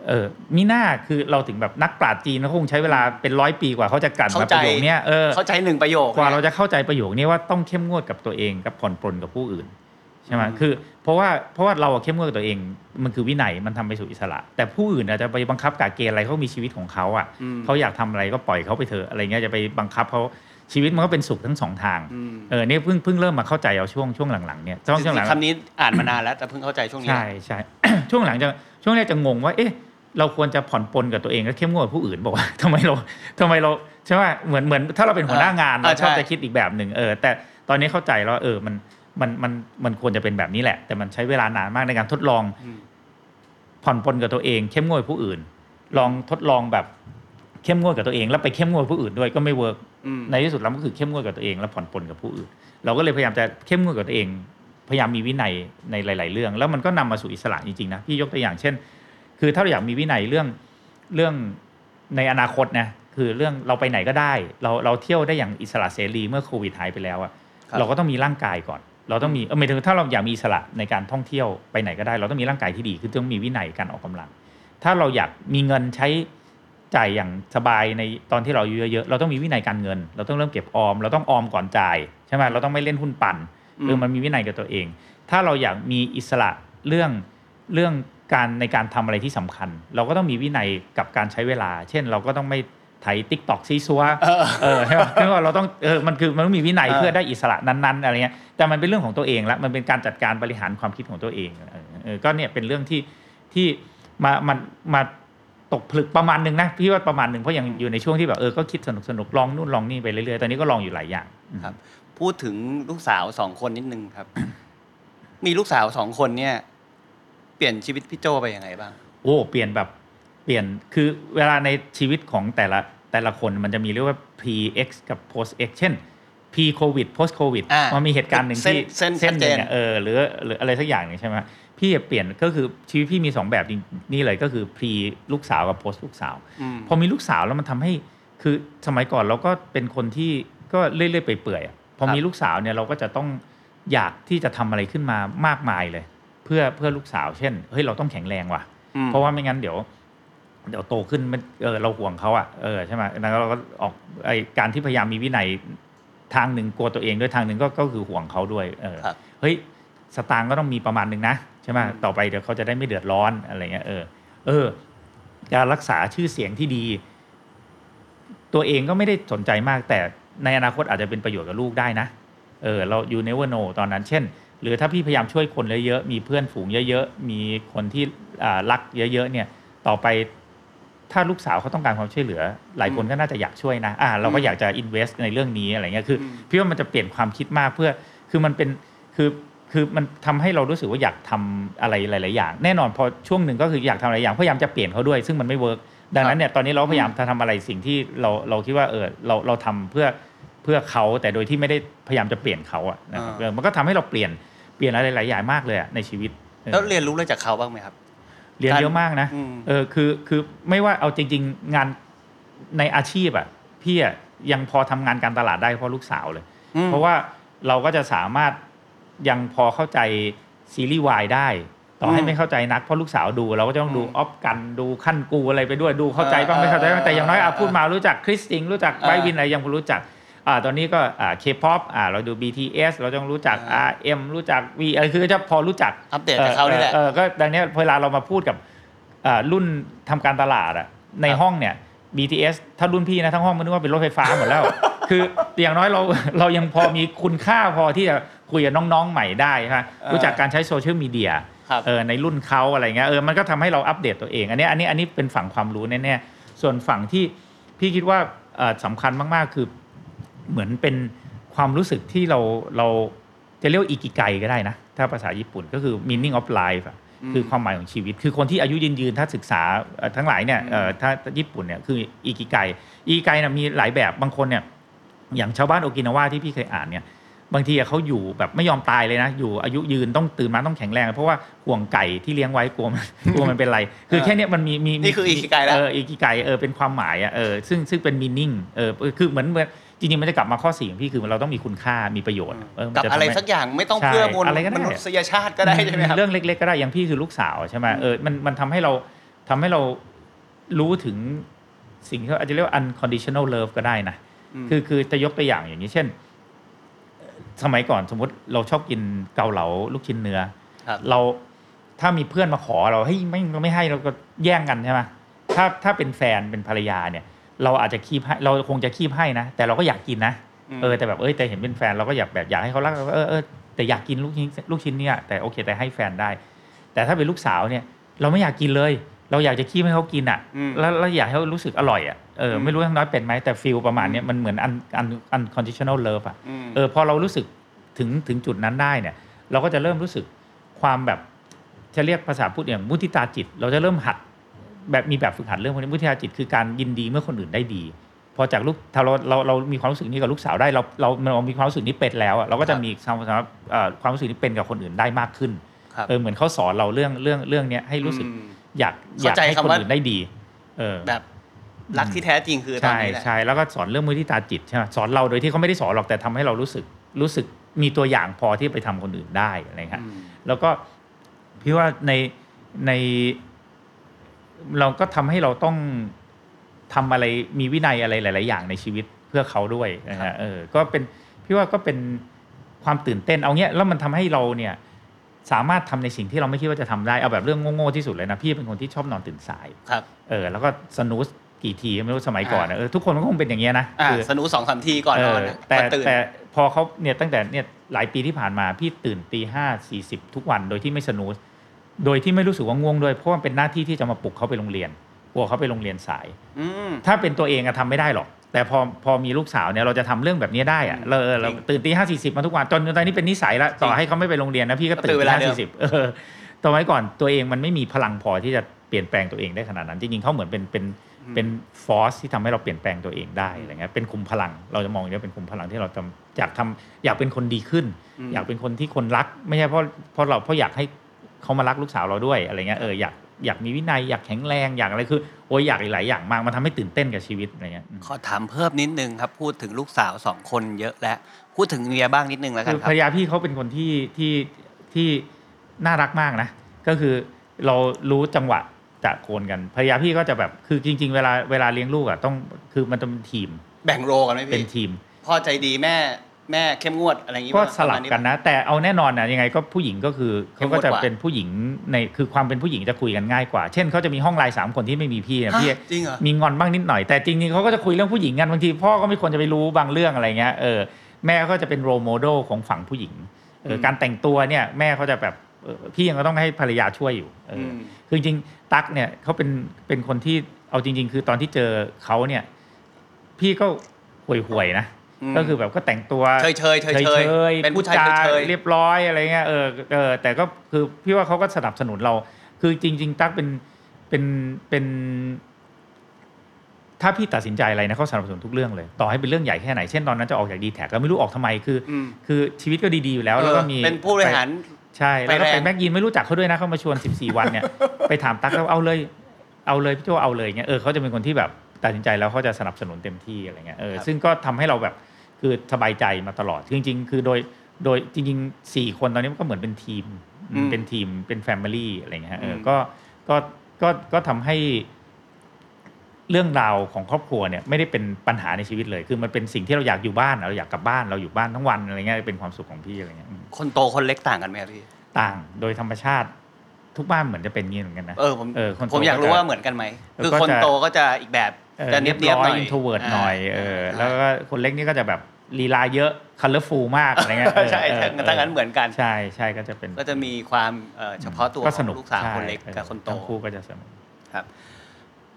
เออมีหน้าคือเราถึงแบบนักปราชญ์จีนเขาคงใช้เวลาเป็นร้อยปีกว่าเขาจะกลั่นเข้ามาใจประโยคเนี้ยเออเข้าใจหนึ่งประโยคกว่าเรานี่ยจะเข้าใจประโยคนี้ว่าต้องเข้มงวดกับตัวเองกับผ่อนปลนกับผู้อื่นใช่ไหมอืมคือเพราะว่าเพราะว่าเราอะเข้มงวดกับตัวเองมันคือวินัยมันทำไปสู่อิสระ แต่ผู้อื่นอาจจะไปบังคับกาเกณฑ์อะไรเขามีชีวิตของเขาอะอืมเขาอยากทำอะไรก็ปล่อยเขาไปเถอะอะไรเงี้ยจะไปบังคับเขา ชีวิตมันก็เป็นสุขทั้งสองทางอืมเออเนี่ยเพิ่งเพิ่งเริ่มมาเข้าใจเอาช่วงช่วงหลังๆเนี่ยช่วงช่วงหลังคำนี้อ่านมานานแล้วแต่เพิ่งเข้าใจช่วงนี้ใช่ใช่ช่วงหลังจะช่วงแรกจะงงว่าเอ๊ะเราควรจะผ่อนปลนกับตัวเองแล้วเข้มงวดกับผู้อื่นบอกว่าทำไมเราทำไมเราใช่ไหมเหมือนเหมือนถ้าเราเป็นหัวหน้างานอ่าเราชอบใช่จะคิดอีกแบบหนึ่งเออ แต่ตอนนี้เข้าใจแล้วว่าเออมันมันมันมันควรจะเป็นแบบนี้แหละ แต่มันใช้เวลานานมากในการทดลองอืมผ่อนปลนกับตัวเอง เข้มงวดกับผู้อื่น ลองทดลองแบบเข้มงวดกับตัวเอง แล้วไปเข้มงวดกับผู้อื่นด้วยก็ไม่ work อืม ในที่สุดแล้วก็คือเข้มงวดกับตัวเองแล้วผ่อนปลนกับผู้อื่น เราก็เลยพยายามจะเข้มงวดกับตัวเอง พยายามมีวินัยในหลาย ๆ เรื่อง แล้วมันก็นำมาสู่อิสระจริง ๆ นะพี่ยกตัวอย่างเช่น คือถ้าเราอยากมีวินัยเรื่องเรื่องในอนาคตนะคือเรื่องเราไปไหนก็ได้ เราเราเที่ยวได้อย่างอิสระเสรีเมื่อโควิดหายไปแล้วอะครับเราก็ต้องมีร่างกายก่อน เราต้องมีเออหมายถึงถ้าเราอยากมีอิสระในการท่องเที่ยวไปไหนก็ได้ เราต้องมีร่างกายที่ดีคือต้องมีวินัยการออกกำลัง ถ้าเราอยากมีเงินใช้ จ่ายอย่างสบายในตอนที่เราอายุเยอะๆ เราต้องมีวินัยการเงิน เราต้องเริ่มเก็บออม เราต้องออมก่อนจ่ายใช่ไหมเราต้องไม่เล่นหุ้นปั่นอืมเออมันมีวินัยกับตัวเอง ถ้าเราอยากมีอิสระเรื่องเรื่องการในการทำอะไรที่สำคัญ เราก็ต้องมีวินัยกับการใช้เวลา เช่น เราก็ต้องไม่ไถ TikTok ซี้ซั้วเออใช่ไหมคือว่าเราต้องเออมันคือมันต้องมีวินัยเออเพื่อได้อิสระนั้นๆอะไรเงี้ยแต่มันเป็นเรื่องของตัวเองละมันเป็นการจัดการบริหารความคิดของตัวเองเออเออก็เนี่ยเป็นเรื่องที่ที่มามันมา ตกผลึกประมาณหนึ่งนะพี่ว่าประมาณหนึ่งเพราะยังอยู่ในช่วงที่แบบเออก็คิดสนุกสนุกลองนู่นลองนี่ไปเรื่อยๆตอนนี้ก็ลองอยู่หลายอย่างครับ พูดถึงลูกสาวสองคนนิดนึงครับ มีลูกสาวสองคนเนี่ย เปลี่ยนชีวิตพี่โจไปยังไงบ้าง โอ้เปลี่ยนแบบเปลี่ยนคือเวลาในชีวิตของแต่ละแต่ละคนมันจะมีเรียกว่า pre x กับ post x เช่น pre covid post covid อ่ามัมันมีเหตุการณ์หนึ่งที่เส้นเส้นหนึ่งชัดเจนอะเออหรือหรืออะไรสักอย่างหนึ่งใช่ไหม พี่เปลี่ยนก็คือชีวิตพี่มีสองแบบจริงนี่เลยก็คือ pre ลูกสาวกับ post ลูกสาวอืมพอมีลูกสาวแล้วมันทำให้คือสมัยก่อนเราก็เป็นคนที่ก็เรื่อยๆไปเปื่อยๆอะพอครับมีลูกสาวเนี่ยเราก็จะต้องอยากที่จะทำอะไรขึ้นมามากมายเลย เพื่อเพื่อลูกสาว เช่นเฮ้ยเราต้องแข็งแรงว่ะอืมเพราะว่าไม่งั้นเดี๋ยวเดี๋ยวโตขึ้นมันเออเราห่วงเขาอะเออใช่ไหมแล้วเราก็ออกไอการที่พยายามมีวินัยทางหนึ่งกลัวตัวเองด้วยทางหนึ่งก็ก็คือห่วงเขาด้วย เออครับเฮ้ยสตางค์ก็ต้องมีประมาณหนึ่งนะใช่ไหมอืมต่อไปเดี๋ยวเขาจะได้ไม่เดือดร้อนอะไรเงี้ยเออ เออ การรักษาชื่อเสียงที่ดี ตัวเองก็ไม่ได้สนใจมาก แต่ในอนาคตอาจจะเป็นประโยชน์กับลูกได้นะ เออ เรา you never know ตอนนั้น เช่น หรือถ้าพี่พยายามช่วยคนเยอะๆมีเพื่อนฝูงเยอะๆ มีคนที่อ่ารักเยอะๆ เนี่ย ต่อไปถ้าลูกสาวเขาต้องการความช่วยเหลือ หลายคนก็น่าจะอยากช่วยนะ อ่า เราก็อยากจะ invest ในเรื่องนี้อะไรเงี้ย คืออืมพี่ว่ามันจะเปลี่ยนความคิดมากเพื่อ คือมันเป็น คือ คือมันทำให้เรารู้สึกว่าอยากทำอะไรหลาย ๆ อย่าง แน่นอนพอช่วงหนึ่งก็คืออยากทำหลายอย่างพยายามจะเปลี่ยนเขาด้วย ซึ่งมันไม่ work ดังนั้นเนี่ยตอนนี้เราพยายามจะทำอะไรสิ่งที่เราเราคิดว่าเออเราเราทำเพื่อเพื่อเขาแต่โดยที่ไม่ได้พยายามจะเปลี่ยนเขาอะนะครับอ่าเออมันก็ทำให้เราเปลี่ยนเปลี่ยนอะไรหลายอย่างมากเลยอะในชีวิตออแล้วเรียนรู้อะไรจากเขาบ้างไหมครับ เรียนเยอะมากนะอืมเออคือคือไม่ว่าเอาจริง ๆ งานในอาชีพอะพี่อะยังพอทำงานการตลาดได้เพราะลูกสาวเลยอืมเพราะว่าเราก็จะสามารถ ยังพอเข้าใจซีรีส์วายได้ ต่อให้อืมไม่เข้าใจนักเพราะลูกสาวดู เราก็จะต้องดูอืมออฟกันดูคั่นกูอะไรไปด้วยดูเข้าใจบ้างเออไม่เข้าใจบ้างเออแต่อย่างน้อยอะพูดมารู้จักคริสสิงรู้จักเออไบวินอะไรยังรู้จักอ่าตอนนี้ก็อ่าเคป๊อปอ่าเราดู BTS เราต้องรู้จักเออ RM รู้จัก V อะไรคือจะพอรู้จักอัปเดตจากเขานี่แหละเออก็ดังเนี้ยเวลาเรามาพูดกับอ่ารุ่นทำการตลาดอะในครับห้องเนี่ย BTS ถ้ารุ่นพี่นะทั้งห้องมันนึกว่าเป็นรถไฟฟ้าหมดแล้ว คืออย่างน้อยเราเรายังพอมีคุณค่าพอที่จะ คุยกับน้องๆใหม่ได้ใช่ไหมเออรู้จักการใช้โซเชียลมีเดียครับเออในรุ่นเขาอะไรเงี้ยเออมันก็ทำให้เราอัปเดตตัวเอง อันนี้อันนี้อันนี้เป็นฝั่งความรู้แน่ๆส่วนฝั่งที่พี่คิดว่าเอ่อสำคัญมากๆคือเหมือนเป็นความรู้สึกที่เราเราจะเรียกว่าอิกิไกก็ได้นะ ถ้าภาษาญี่ปุ่นก็คือ meaning of life อะอืมคือความหมายของชีวิต คือคนที่อายุยืนยืนๆถ้าศึกษาเอ่อทั้งหลายเนี่ยอืมเอ่อถ้าญี่ปุ่นเนี่ยคืออิกิไกอิกิไกนะมีหลายแบบบางคนเนี่ยอย่างชาวบ้านโอกินาวาที่พี่เคยอ่านเนี่ย บางทีอะเขาอยู่แบบไม่ยอมตายเลยนะ อยู่อายุยืนต้องตื่นมาต้องแข็งแรง เพราะว่าห่วงไก่ที่เลี้ยงไว้กลัวมันกลัวมันเป็นไร คือแค่เนี้ยมันมีมีนี่คืออิกิไกแล้วเอออิกิไกเออเป็นความหมายอะเออซึ่งซึ่งเป็น meaning เออคือเหมือนเหมือนจริงๆมันจะกลับมาข้อสี่ของพี่คือเราต้องมีคุณค่ามีประโยชน์เมันกับจทำอะไรให้สักอย่างไม่ต้องใช่เพื่อมวลอะไรก็ได้มนุษยชาติก็ได้ใช่ไหมครับเรื่องเล็ก ๆ ก็ได้อย่างพี่คือลูกสาวใช่ไหมอืมเออมันมันทำให้เราทำให้เรารู้ถึงสิ่งที่เราอาจจะเรียกว่า unconditional love ก็ได้นะมคือคือจะยกตัวอย่างอย่างนี้เช่น สมัยก่อนสมมติเราชอบกินเกาเหลาลูกชิ้นเนื้อครับเราถ้ามีเพื่อนมาขอเราเฮ้ยไม่เราไม่ให้เราก็แย่งกันใช่ไหมถ้าถ้าเป็นแฟนเป็นภรรยาเนี่ย เราอาจจะคีบให้เราคงจะคีบให้นะแต่เราก็อยากกินนะมเออแต่แบบเอ้ยแต่เห็นเป็นแฟนเราก็อยากแบบอยากให้เขารักเราก็เออเออแต่อยากกินลูกชิ้นลูกชิ้นเนี่ยแต่โอเคแต่ให้แฟนได้ แต่ถ้าเป็นลูกสาวเนี่ย เราไม่อยากกินเลย เราอยากจะคีบให้เขากินอะอืมแล้วแล้วอยากให้เขารู้สึกอร่อยอะเอออืมไม่รู้ทั้งน้อยเป็นไหมแต่ฟีลประมาณเนี้ยมันเหมือนอันอันอัน conditional love อะมเออพอเรารู้สึกถึงถึงจุดนั้นได้เนี่ย เราก็จะเริ่มรู้สึกความแบบจะเรียกภาษาพูดอย่างมุทิตาจิต เราจะเริ่มหัดแบบมีแบบฝึกหัดเรื่องพวกนี้มุทิตาจิตคือการยินดีเมื่อคนอื่นได้ดี พอจากลูกถ้าเราเราเรามีความรู้สึกนี้กับลูกสาวได้เราเราเรามีความรู้สึกนี้เป็นแล้วอะเราก็จะมีความสามารถเอ่อความรู้สึกนี้เป็นกับคนอื่นได้มากขึ้นครับเออเหมือนเขาสอนเราเรื่องเรื่องเรื่องเนี้ยให้รู้สึก อืมอยากอยากเข้าใจให้คนคำว่าอื่นได้ดี เออแบบรักที่แท้จริงคือตอนใช่นี้แหละใช่แล้วก็สอนเรื่องมุทิตาจิตใช่ไหมสอนเราโดยที่เขาไม่ได้สอนหรอกแต่ทำให้เรารู้สึกรู้สึกมีตัวอย่างพอที่ไปทำคนอื่นได้อะไรครับอืมแล้วก็พี่ว่าในใน เราก็ทำให้เราต้องทำอะไรมีวินัยอะไรหลาย ๆ อย่างในชีวิตเพื่อเขาด้วยนะครัฮะบเออ ก็เป็นพี่ว่าก็เป็นความตื่นเต้นเอาเงี้ยแล้วมันทำให้เราเนี่ย สามารถทำในสิ่งที่เราไม่คิดว่าจะทำได้ เอาแบบเรื่องโง่ๆที่สุดเลยนะ พี่เป็นคนที่ชอบนอนตื่นสายครับเออแล้วก็สนุสกี่ทีไม่รู้สมัยก่อนนะเออทุกคนก็คงเป็นอย่างเงี้ยนะอ่าคือสนุกสองสามทีก่อนนอนเออนะแต่มาตื่นแต่พอเขาเนี่ยตั้งแต่เนี่ยหลายปีที่ผ่านมาพี่ตื่นตีห้าสี่สิบทุกวันโดยที่ไม่สนูสโดยที่ไม่รู้สึกว่าง่วงด้วยเพราะมันเป็นหน้าที่ที่จะมาปลุกเขาไปโรงเรียนกลัวเขาไปโรงเรียนสายอืมถ้าเป็นตัวเองอะทำไม่ได้หรอก แต่พอพอมีลูกสาวเนี่ยเราจะทำเรื่องแบบนี้ได้อะเราเออเราจริงตื่นตีห้าสี่สิบมาทุกวันจนตอนนี้เป็นนิสัยละต่อให้เขาไม่ไปโรงเรียนนะพี่ก็ตื่นตื่นเวตีลาห้าเดิมสี่สิบเออตอนไว้ก่อนตัวเองมันไม่มีพลังพอที่จะเปลี่ยนแปลงตัวเองได้ขนาดนั้นจริงๆเขาเหมือนเป็นเป็นเป็นฟอร์สที่ทำให้เราเปลี่ยนแปลงตัวเองได้อะไรเงี้ยเป็นคุมพลังเราจะมองอย่างนี้ว่าเป็นคุมพลังที่เราทำอยากทำอยากเป็นคนดีขึ้นมอยากเป็นคนที่คนรัก ไม่ใช่เพราะเพราะเราเพราะอยากให้เขามารักลูกสาวเราด้วยอะไรเงี้ยเอออยาก อยากมีวินัยอยากแข็งแรงอยากอะไรคือโอ้ยอยากหลายๆอย่างมากมันทำให้ตื่นเต้นกับชีวิตอะไรเงี้ยอืมขอถามเพิ่มนิดนึงครับพูดถึงลูกสาวสองคนเยอะแล้วพูดถึงเมียบ้างนิดนึงแล้วกัคืนอครัภบรรยาพี่เขาเป็นคนที่ที่ที่น่ารักมากนะ ก็คือเรารู้จังหวะจะโคนกันภรรยาพี่ก็จะแบบคือจริง ๆ เวลาเวลาเลี้ยงลูกอะต้องคือมันต้องเป็นทีม แบ่งโรกันไหมเป็นพี่ทีมพ่อใจดีแม่ แม่เข้มงวดอะไรอย่างงี้ก็ป่ะสลับประมาณกันนะ แต่เอาแน่นอนนะยังไงก็ผู้หญิงก็คือเขาก็จะเป็นผู้หญิงในคือความเป็นผู้หญิงจะคุยกันง่ายกว่า เช่นเขาจะมีห้องไลน์สามคนที่ไม่มีพี่นะฮะพี่จริงเหรอมีงอนบ้างนิดหน่อยแต่จริงๆเขาก็จะคุยเรื่องผู้หญิงกันบางทีพ่อก็ไม่ควรจะไปรู้บางเรื่องอะไรเงี้ยเออแม่ก็จะเป็นโรโมเดลของฝั่งผู้หญิงเออมการแต่งตัวเนี่ยแม่เขาจะแบบเออพี่ยังก็ต้องให้ภรรยาช่วยอยู่เอออมคือจริงๆตั๊กเนี่ยเขาเป็นเป็นคนที่เอาจริง ๆ คือตอนที่เจอเขาเนี่ย พี่ก็ห่วยๆนะม ก็คือแบบก็แต่งตัวเฉยเฉยเฉยเฉเฉยยเป็นพูดผู้ชายจาเฉยเรียบร้อยอะไรเงี้ยเออเออแต่ก็คือพี่ว่าเขาก็สนับสนุนเรา คือจริง ๆ ตั๊กเป็นเป็นเป็น ถ้าพี่ตัดสินใจอะไรนะเขาสนับสนุนทุกเรื่องเลย ต่อให้เป็นเรื่องใหญ่แค่ไหน เช่นตอนนั้นจะออกจากดีแท็กก็ไม่รู้ออกทำไมคืออืมคือชีวิตก็ดีๆอยู่แล้ว แล้วก็มีเป็นผู้บริหารใช่แล้วก็ไฟแรงเป็นแม็กยินไม่รู้จักเขาด้วยนะเขามาชวน 14 วันเนี่ยไปถามตั๊กแล้วเอาเลยเอาเลยพี่โจเอาเลยเงี้ยเออเขาจะเป็นคนที่แบบตัดสินใจแล้วเขาจะสนับสนุนเต็มที่อะไรเงี้ยเออซึ่งก็ทำให้เราแบบ คือสบายใจมาตลอดจริง ๆ คือโดยโดยจริงๆสี่คนตอนนี้มันก็เหมือนเป็นทีมอืมเป็นทีมเป็น family อะไรเงี้ยฮะเอออมก็ก็ก็ก็ทำให้เรื่องราวของครอบครัวเนี่ยไม่ได้เป็นปัญหาในชีวิตเลย คือมันเป็นสิ่งที่เราอยากอยู่บ้านเราอยากกลับบ้านเราอยู่บ้านทั้งวันอะไรเงี้ยเป็นความสุขของพี่อะไรเงี้ยอืมคนโตคนเล็กต่างกันไหมครับพี่ต่างโดยธรรมชาติทุกบ้านเหมือนจะเป็นอย่างนี้เหมือนกันนะเออผมเออคนโตผมอยากรู้ก็จะว่าเหมือนกันไหมเออคือก็คนจะโตก็จะอีกแบบ จะเนียบเนียบๆหน่อย intro vert หน่อยเอออ่าแล้วก็คนเล็กนี่ก็จะแบบลีลาเยอะ colorful มากอะไรเงี้ยเออใช่เออถ้างั้นเหมือนกันใช่ใช่ก็จะเป็นก็จะมีความเอ่อเฉพาะตัวก็ขสองนุกลูกสาวใช่คนเล็กกับคนโตทั้งคู่ก็จะสนุกครับ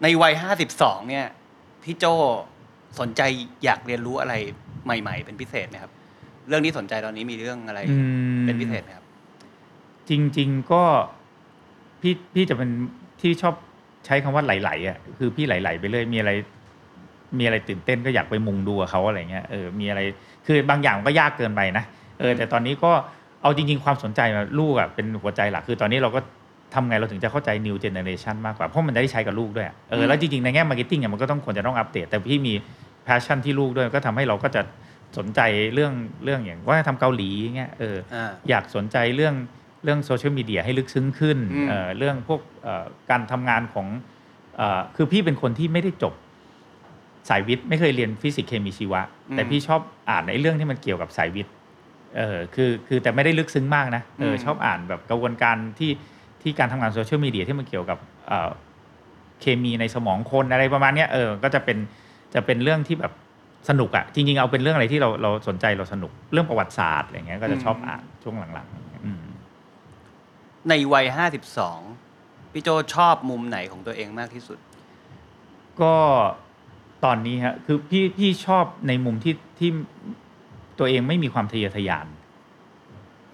ในวัยห้าสิบสองเนี่ยพี่โจสนใจอยากเรียนรู้อะไรใหม่ ๆ เป็นพิเศษไหมครับ เรื่องนี้สนใจตอนนี้มีเรื่องอะไรอืมเป็นพิเศษไหมครับ จริง ๆก็พี่พี่จะเป็นที่ชอบ ใช้คำว่าไหลๆอะคือพี่ไหลๆไปเรื่อยมีอะไร มีอะไรตื่นเต้นก็อยากไปมุงดูกับเขาอะไรเงี้ยเออมีอะไรคือบางอย่างก็ยากเกินไปนะเออแต่ตอนนี้ก็เอาจริง ๆ ความสนใจมาลูกอะเป็นหัวใจหลักคือตอนนี้เราก็ทำไงเราถึงจะเข้าใจ new generation มากกว่า เพราะมันได้ใช้กับลูกด้วยอะเออแล้วจริง ๆ ในแง่ marketing อะมันก็ต้องควรจะต้องอัปเดต แต่พี่มี passion ที่ลูกด้วยก็ทำให้เราก็จะสนใจเรื่องเรื่องอย่างว่าทำเกาหลีเงี้ยเอออ่าอยากสนใจเรื่อง เรื่องโซเชียลมีเดียให้ลึกซึ้งขึ้นอืมเอ่อเรื่องพวกเอ่อการทำงานของเอ่อคือพี่เป็นคนที่ไม่ได้จบสายวิทย์ไม่เคยเรียนฟิสิกส์เคมีชีวะ แต่พี่ชอบอ่านในเรื่องที่มันเกี่ยวกับสายวิทย์เออคือคือแต่ไม่ได้ลึกซึ้งมากนะเอออมชอบอ่านแบบกระบวนการที่ที่การทำงานโซเชียลมีเดียที่มันเกี่ยวกับเอ่อเคมีในสมองคนอะไรประมาณเนี้ยเออก็จะเป็นจะเป็นเรื่องที่แบบสนุกอะจริงๆเอาเป็นเรื่องอะไรที่เราเราสนใจเราสนุกเรื่องประวัติศาสตร์อะไรเงี้ยก็จะชอบอ่านช่วงหลังๆอืม ในวัยห้าสิบสองพี่โจชอบมุมไหนของตัวเองมากที่สุด ก็ตอนนี้ฮะคือพี่พี่ชอบในมุมที่ที่ตัวเองไม่มีความทะเยอทะยาน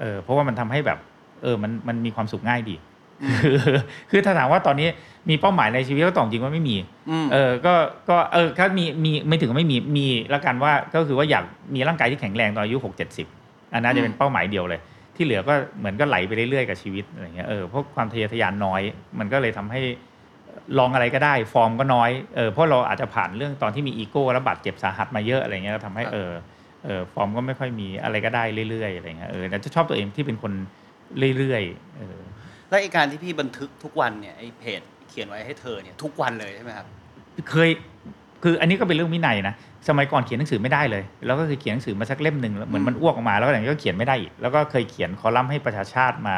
เออเพราะว่ามันทำให้แบบ เออมันมันมีความสุขง่ายดี คือคือถ้าถามว่าตอนนี้มีเป้าหมายในชีวิตก็ตอบจริงว่าไม่มีอืมเออ ก็ก็เออถ้ามีมีไม่ถึงไม่มีมีละกันว่าก็คือว่าอยากมีร่างกายที่แข็งแรงตอนอายุหกเจ็ดสิบอันนั้นจะเป็นเป้าหมายเดียวเลย ที่เหลือก็เหมือนก็ไหลไปเรื่อยๆกับชีวิตอะไรเงี้ยเออเพราะความทะเยอทะยานน้อย มันก็เลยทำให้ลองอะไรก็ได้ ฟอร์มก็น้อยเออเพราะเราอาจจะผ่านเรื่องตอนที่มีอีโก้แล้วบาดเจ็บสาหัสมาเยอะอะไรเงี้ยก็ทำให้ครับเออเออฟอร์มก็ไม่ค่อยมีอะไรก็ได้เรื่อยๆอะไรเงี้ยเออแต่จะชอบตัวเองที่เป็นคนเรื่อยๆเออแล้วไอการที่พี่บันทึกทุกวันเนี่ยไอเพจเขียนไว้ให้เธอเนี่ยทุกวันเลยใช่ไหมครับเคยคืออันนี้ก็เป็นเรื่องวินัยนะ สมัยก่อนเขียนหนังสือไม่ได้เลย แล้วก็เคยเขียนหนังสือมาสักเล่มหนึ่งแล้วเหมือนมันอ้วกออกมาแล้วก็อย่างนี้ก็เขียนไม่ได้อีกแล้วก็เคยเขียนคอลัมน์ให้ประชาชาติมา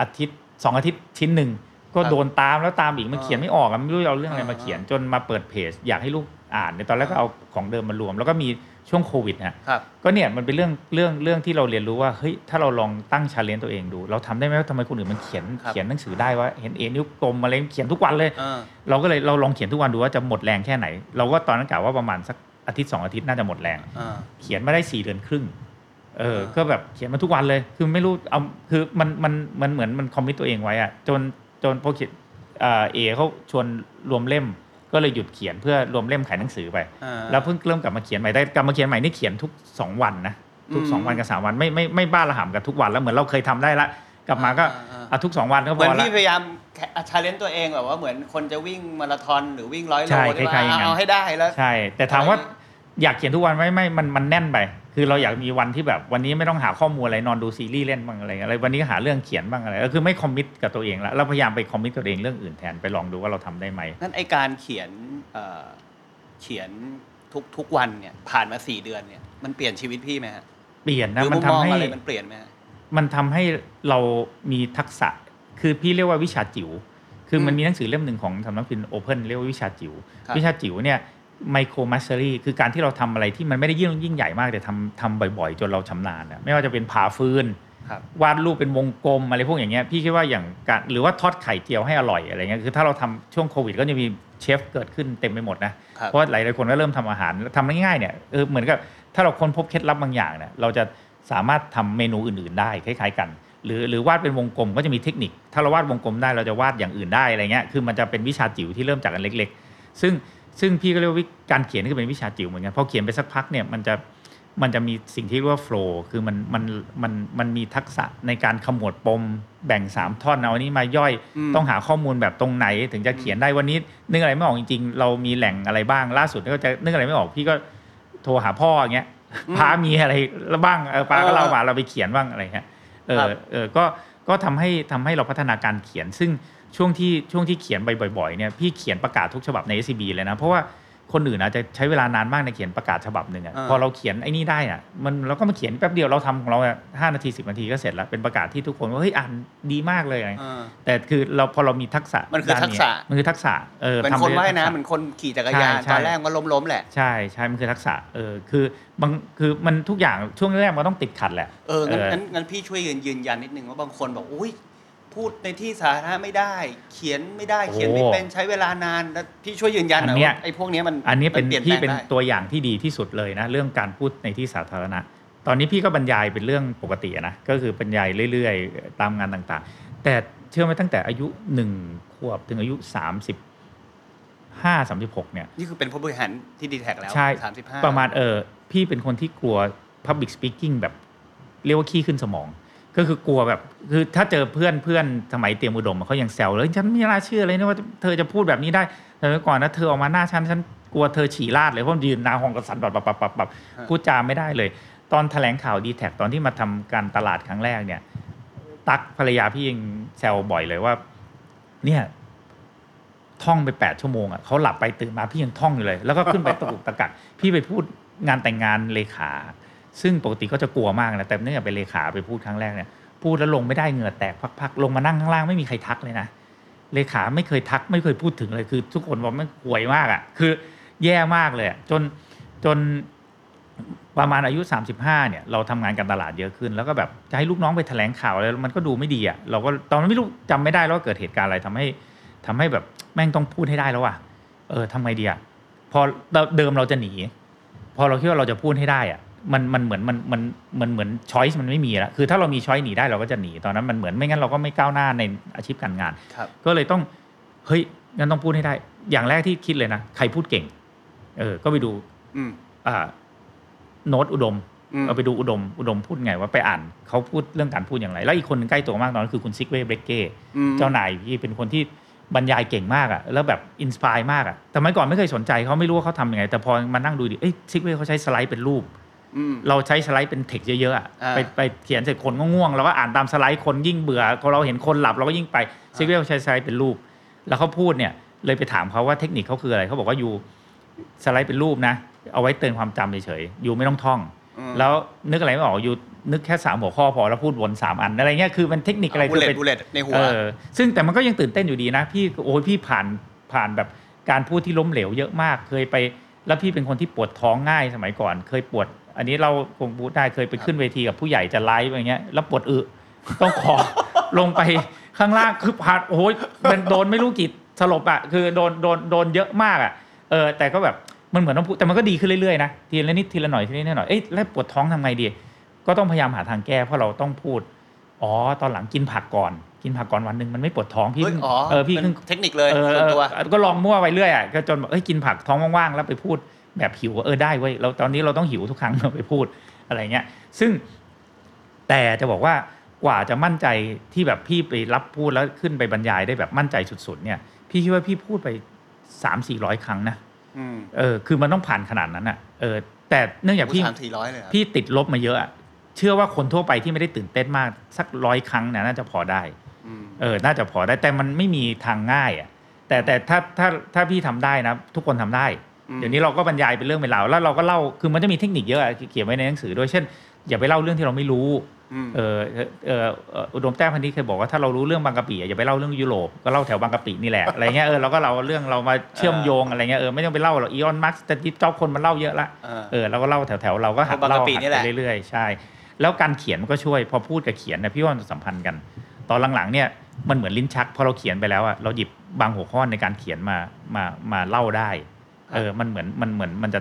อาทิตย์สองอาทิตย์ชิ้นหนึ่งก็ครับโดนตามแล้วตามอีกมันอ่าเขียนไม่ออกอะไม่รู้จะเอาเรื่องอะไรมาอ่าเขียนจนมาเปิดเพจ อยากให้ลูกอ่านในตอนแรกก็เอาของเดิมมารวม แล้วก็มีช่วงโควิดนะครับก็เนี่ยมันเป็นเรื่องเรื่องเรื่องที่เราเรียนรู้ว่าเฮ้ยถ้าเราลองตั้ง challenge ตัวเองดู เราทำได้ไหมว่าทำไมคนอื่นมันเขียนครับเขียนหนังสือได้ว่าเห็นเอนิ้วกลมอะไรเขียนทุกวันเลยเออเราก็เลยเราลองเขียนทุกวันดูว่าจะหมดแรงแค่ไหน เราก็ตอนนั้นกะว่าประมาณสัก อาทิตย์สองอาทิตย์น่าจะหมดแรงเออเขียนมาได้สี่เดือนครึ่งเอออ่าก็แบบเขียนมาทุกวันเลย คือไม่รู้เอาคือมันมันมันเหมือนมัน commit ตัวเองไว้อะจนจนพอเขียนเอ่อเอเขาชวนรวมเล่ม ก็เลยหยุดเขียนเพื่อรวมเล่มขายหนังสือไปเออแล้วเพิ่งเริ่มกลับมาเขียนใหม่ได้กลับมาเขียนใหม่นี่เขียนทุกสองวันนะทุกอืมสองวันกับสามวันไม่ไม่ไม่บ้าระห่ำกันทุกวันแล้วเหมือนเราเคยทำได้ละ กลับมาก็อ่าอ่าอะทุกสองวันก็เหพมือนอละพี่พยายามชาเลนจ์ตัวเองแบบว่าเหมือนคนจะวิ่งมาราธอนหรือวิ่งร้อยโลใช่ใช่ไหมคล้ายๆอย่างนั้นเอาให้ได้แล้วใช่ แต่ถามว่า อะไรอยากเขียนทุกวันไหมไม่มันมันแน่นไป คือเราอยากมีวันที่แบบวันนี้ไม่ต้องหาข้อมูลอะไรนอนดูซีรีส์เล่นบ้างอะไรอะไรวันนี้ก็หาเรื่องเขียนบ้างอะไรก็คือไม่คอมมิตกับตัวเองแล้วเราพยายามไปคอมมิตกับตัวเองเรื่องอื่นแทนไปลองดูว่าเราทำได้ไหมนั่นไอการเขียนเอ่อเขียนทุกทุกวันเนี่ยผ่านมาสี่เดือนเนี่ยมันเปลี่ยนชีวิตพี่ไหมฮะเปลี่ยนหนะรือมัมุนมทำมองให้อะไรมันเปลี่ยนไหมฮะมันทำให้เรามีทักษะคือพี่เรียกว่าวิชาจิ๋วคือมันอืมมีหนังสือเล่มหนึ่งของสำนักพิมพ์ Open เรียกว่าวิชาจิ๋วครับวิชาจิ๋วเนี่ย micromastery คือการที่เราทำอะไรที่มันไม่ได้ยิ่งยิ่งใหญ่มากแต่ทำทำบ่อยๆ จนเราชำนาญอะไม่ว่าจะเป็นผ่าฟืนครับวาดรูปเป็นวงกลมอะไรพวกอย่างเงี้ยพี่คิดว่าอย่างการหรือว่าทอดไข่เจียวให้อร่อยอะไรเงี้ยคือถ้าเราทำช่วงโควิดก็จะมีเชฟเกิดขึ้นเต็มไปหมดนะครับเพราะหลายๆคนก็เริ่มทำอาหารทำง่ายๆเนี่ยเออเหมือนกับถ้าเราค้นพบเคล็ดลับบางอย่างเนี่ยเราจะสามารถทำเมนูอื่นๆได้คล้ายๆกัน หรือหรือวาดเป็นวงกลมก็จะมีเทคนิค ถ้าเราวาดวงกลมได้เราจะวาดอย่างอื่นได้อะไรเงี้ยคือมันจะเป็นวิชาจิ๋วที่เริ่มจากอันเล็ก ๆ ซึ่ง ซึ่งพี่ก็เรียกว่าวิการเขียนนี่ก็เป็นวิชาจิ๋วเหมือนกันพอเขียนไปสักพักเนี่ยมันจะมันจะมีสิ่งที่เรียกว่าโฟล์คือมันมันมันมันมีทักษะในการขมวดปมแบ่ง 3 ท่อนเอาอันนี้มาย่อยอืมต้องหาข้อมูลแบบตรงไหน ถึงจะเขียนได้วันนี้นึกอะไรไม่ออกจริงๆ เรามีแหล่งอะไรบ้างล่าสุดก็จะนึกอะไรไม่ออกพี่ก็โทรหาพ่ออย่างเงี้ยพามีอะไรแล้วบ้างเออป้าก็เล่ามาเราไปเขียนบ้างอะไรเงี้ยเอครัอบเออก็ก็ทำให้ทำให้เราพัฒนาการเขียนซึ่ง ช่วงที่ช่วงที่เขียนไปบ่อยๆเนี่ยพี่เขียนประกาศทุกฉบับใน SCB เลยนะ เพราะว่าคนอื่นอาจจะใช้เวลานานมากในเขียนประกาศฉบับหนึ่งอะอ่าพอเราเขียนไอ้นี่ได้อะมันเราก็มาเขียนแป๊บเดียวเราทำของเราห้านาทีสิบนาทีก็เสร็จแล้วเป็นประกาศที่ทุกคนว่าเฮ้ยอ่านดีมากเลยอะไรเออแต่คือเราพอเรามีทักษะมันคือด้ทักษะมันคือทักษะเออเป็นทำคนไปว่ายทักษะน้ำเหมือนคนขี่จักรยานใช่ใช่ตอนแรกก็ล้มล้มๆแหละใช่ใช่มันคือทักษะเออคือบางคือมันทุกอย่างช่วงแรกมันต้องติดขัดแหละเอองั้นเอองั้นงั้นพี่ช่วยยืนยืนยันนิดนึงว่าบางคนบอกอุ้ย พูดในที่สาธารณะไม่ได้ เขียนไม่ได้เขียนไม่เป็นใช้เวลานานแล้วพี่ช่วยยืนยันหน่อยว่าไอ้พวกเนี้ยมันอันนี้เป็นมัลี่ยพี่แลงเป็นได้ตัวอย่างที่ดีที่สุดเลยนะ เรื่องการพูดในที่สาธารณะ ตอนนี้พี่ก็บรรยายเป็นเรื่องปกติอะนะก็คือบรรยายเรื่อยๆ ตามงานต่างๆ แต่เชื่อไหมตั้งแต่อายุหนึ่งขวบถึงอายุสามสิบห้าสามสิบหกเนี่ยนี่คือเป็นผู้บริหารที่ดีแท็กแล้วใช่สามสิบห้าประมาณเออพี่เป็นคนที่กลัว Public Speaking แบบเรียกว่าขี้ขึ้นสมอง ก็คือกลัวแบบคือถ้าเจอเพื่อนเพื่อนสมัยเตรียมอุดมเขายังแซวเลยฉันไม่น่าเชื่อเลยนะว่าเธอจะพูดแบบนี้ได้แต่เมื่อก่อนนะเธอออกมาหน้าฉันฉันกลัวเธอฉี่ราดเลยเพราะยืนนาห้องกระสันแบบแบบแบบแบบพูดจาไม่ได้เลย ตอนแถลงข่าวดีแท็ตอนที่มาทำการตลาดครั้งแรกเนี่ย ตักภรรยาพี่ยังแซวบ่อยเลยว่า เนี่ยท่องไปแปดชั่วโมงอะเขาหลับไปตื่นมาพี่ยังท่องอยู่เลย แล้วก็ขึ้นไปตะกุกตะกักพี่ไปพูดงานแต่งงานเลขา ซึ่งปกติก็จะกลัวมากนะแต่เนื่องจากเป็นเลขาไปพูดครั้งแรกเนี่ยพูดแล้วลงไม่ได้เหงื่อแตกพักๆลงมานั่งข้างล่างไม่มีใครทักเลยนะเลขาไม่เคยทักไม่เคยพูดถึงเลยคือ ทุกคนบอกมันห่วยมากอะคือแย่มากเลยจนจนประมาณอายุ 35เนี่ยเราทำงานการตลาดเยอะขึ้น แล้วก็แบบจะให้ลูกน้องไปแถลงข่าวอะไรมันก็ดูไม่ดีอะเราก็ตอนนั้นไม่รู้จำไม่ได้แล้วเกิดเหตุการณ์อะไรทำให้ทำให้แบบแม่งต้องพูดให้ได้แล้วอะเออทำไงดีอะพอเดิมเราจะหนี พอเราคิดว่าเราจะพูดให้ได้อะ มันมันเหมือนมันมันมันเหมือน choice มันไม่มีแล้วคือถ้าเรามี choice หนีได้เราก็จะหนีตอนนั้นมันเหมือนไม่งั้นเราก็ไม่ก้าวหน้าในอาชีพการงานครับก็เลยต้องเฮ้ยงั้นต้องพูดให้ได้ อย่างแรกที่คิดเลยนะใครพูดเก่ง เออ ก็ไปดูอืมอ่าโน้ตอุดมอืมเอาไปดูอุดมอุดมพูดไงว่าไปอ่านเขาพูดเรื่องการพูดอย่างไร แล้วอีกคนหนึงใกล้ตัวมากตอนนั้นคือคุณซิกเว่ เบรกเก้อืมเจ้านายพี่เป็นคนที่บรรยายเก่งมากอะ่ะแล้วแบบ inspire มากอะ่ะแต่เมื่อก่อนไม่เคยสนใจเขาไม่รู้ว่าเขาทำยังไง แต่พอมานั่งดูดิเอ้ยซิกเว่เขาใช้สไลด์เป็นรูปอืม เราใช้สไลด์เป็น text เยอะๆอะอ่าไปไปเขียนเสร็จคนก็ง่วงเราก็อ่านตามสไลด์คนยิ่งเบื่อพอเราเห็นคนหลับเราก็ยิ่งไปซิกเว่ใช้สไลด์เป็นรูป แล้วเขาพูดเนี่ยเลยไปถามเขาว่าเทคนิคเขาคืออะไรเขาบอกว่าอยู่สไลด์เป็นรูปนะ เอาไว้เตือนความจำเฉยๆอยู่ไม่ต้องท่องอืมแล้วนึกอะไรไม่ออกอยู่นึกแค่สามหัวข้อพอแล้วพูดวนสามอันอะไรเงี้ยคือมันเทคนิคอะไร bullet คือเป็น bullet ในหัวเออซึ่งแต่มันก็ยังตื่นเต้นอยู่ดีนะ พี่โอ้ยพี่ผ่านผ่านแบบการพูดที่ล้มเหลวเยอะมากเคยไปแล้วพี่เป็นคนที่ปวดท้องง่ายสมัยก่อน เคยปวด อันนี้เราคงพูดได้เคยไปขึ้นเวทีกับผู้ใหญ่จะไลฟ์อย่างเงี้ยแล้วปวดอึต้องขอลงไปข้างล่างคือผ่านโอ้ยมันโดนไม่รู้กี่สลบอะคือโดนโดนโดนเยอะมากอะเออแต่ก็แบบมันเหมือนต้องพูดแต่มันก็ดีขึ้นเรื่อยๆนะทีละนิดทีละหน่อยทีละนิดทีละหน่อยเอ้ยแล้วปวดท้องทำไงดี ก็ต้องพยายามหาทางแก้เพราะเราต้องพูดอ๋อตอนหลังกินผักก่อนกินผักก่อนวันหนึ่งมันไม่ปวดท้องพี่เฮ้ยเพิ่งอ๋อเออพี่เป็นเพิ่งเทคนิคเลยเออส่วนตัวเออก็ลองมั่วไปเรื่อยอะก็จนแบบเอ้ยกินผักท้องว่างๆแล้วไปพูด แบบหิวเออได้เว้ยเราตอนนี้เราต้องหิวทุกครั้งเราไปพูดอะไรเงี้ยซึ่งแต่จะบอกว่ากว่าจะมั่นใจที่แบบพี่ไปรับพูดแล้วขึ้นไปบรรยายได้แบบมั่นใจสุดๆ เนี่ย พี่คิดว่าพี่พูดไปสามสี่ร้อยครั้งนะอืมเออ คือมันต้องผ่านขนาดนั้นอะเออ แต่เนื่องจากผู้พี่สามสี่ร้อยเลยเหรอพี่ติดลบมาเยอะอะเชื่อว่าคนทั่วไปที่ไม่ได้ตื่นเต้นมากสักร้อยครั้งเนี่ยน่าจะพอได้อืมเออ น่าจะพอได้แต่มันไม่มีทางง่ายอะแต่แต่ถ้าถ้าถ้าพี่ทำได้นะ ทุกคนทำได้อืม เดี๋ยวนี้เราก็บรรยายเป็นเรื่องเป็นราวแล้วเราก็เล่าคือมันจะมีเทคนิคเยอะอะเขียนไว้ในหนังสือด้วยเช่น อย่าไปเล่าเรื่องที่เราไม่รู้มเออเออเออเอ่ออุดมแต้มพันธุ์นี้เคยบอกว่าถ้าเรารู้เรื่องบางกะปิอะอย่าไปเล่าเรื่องยุโรปก็เล่าแถวบางกะปินี่แหละอะไรเงี้ยเออเราก็เราเรื่องเรามาเชื่อมโยงอะไรเงี้ยเออไม่ต้องไปเล่าหรอกอีออนมาร์กแต่ที่เจ้าคนมันเล่าเยอะละเออเออเราก็เล่าแถวๆเราก็หัดเอาบางกะเล่าปิหัดนี่แหไปละเรื่อยๆใช่ แล้วการเขียนมันก็ช่วยพอพูดกับเขียนนะพี่ว่ามันสัมพันธ์กัน ตอนหลังๆเนี่ยมันเหมือนลิ้นชักพอเราเขียนไปแล้วอะเราหยิบบางหัวข้อในการเขียนมามามาเล่าได้ เออมันเหมือนมันเหมือนมันจะ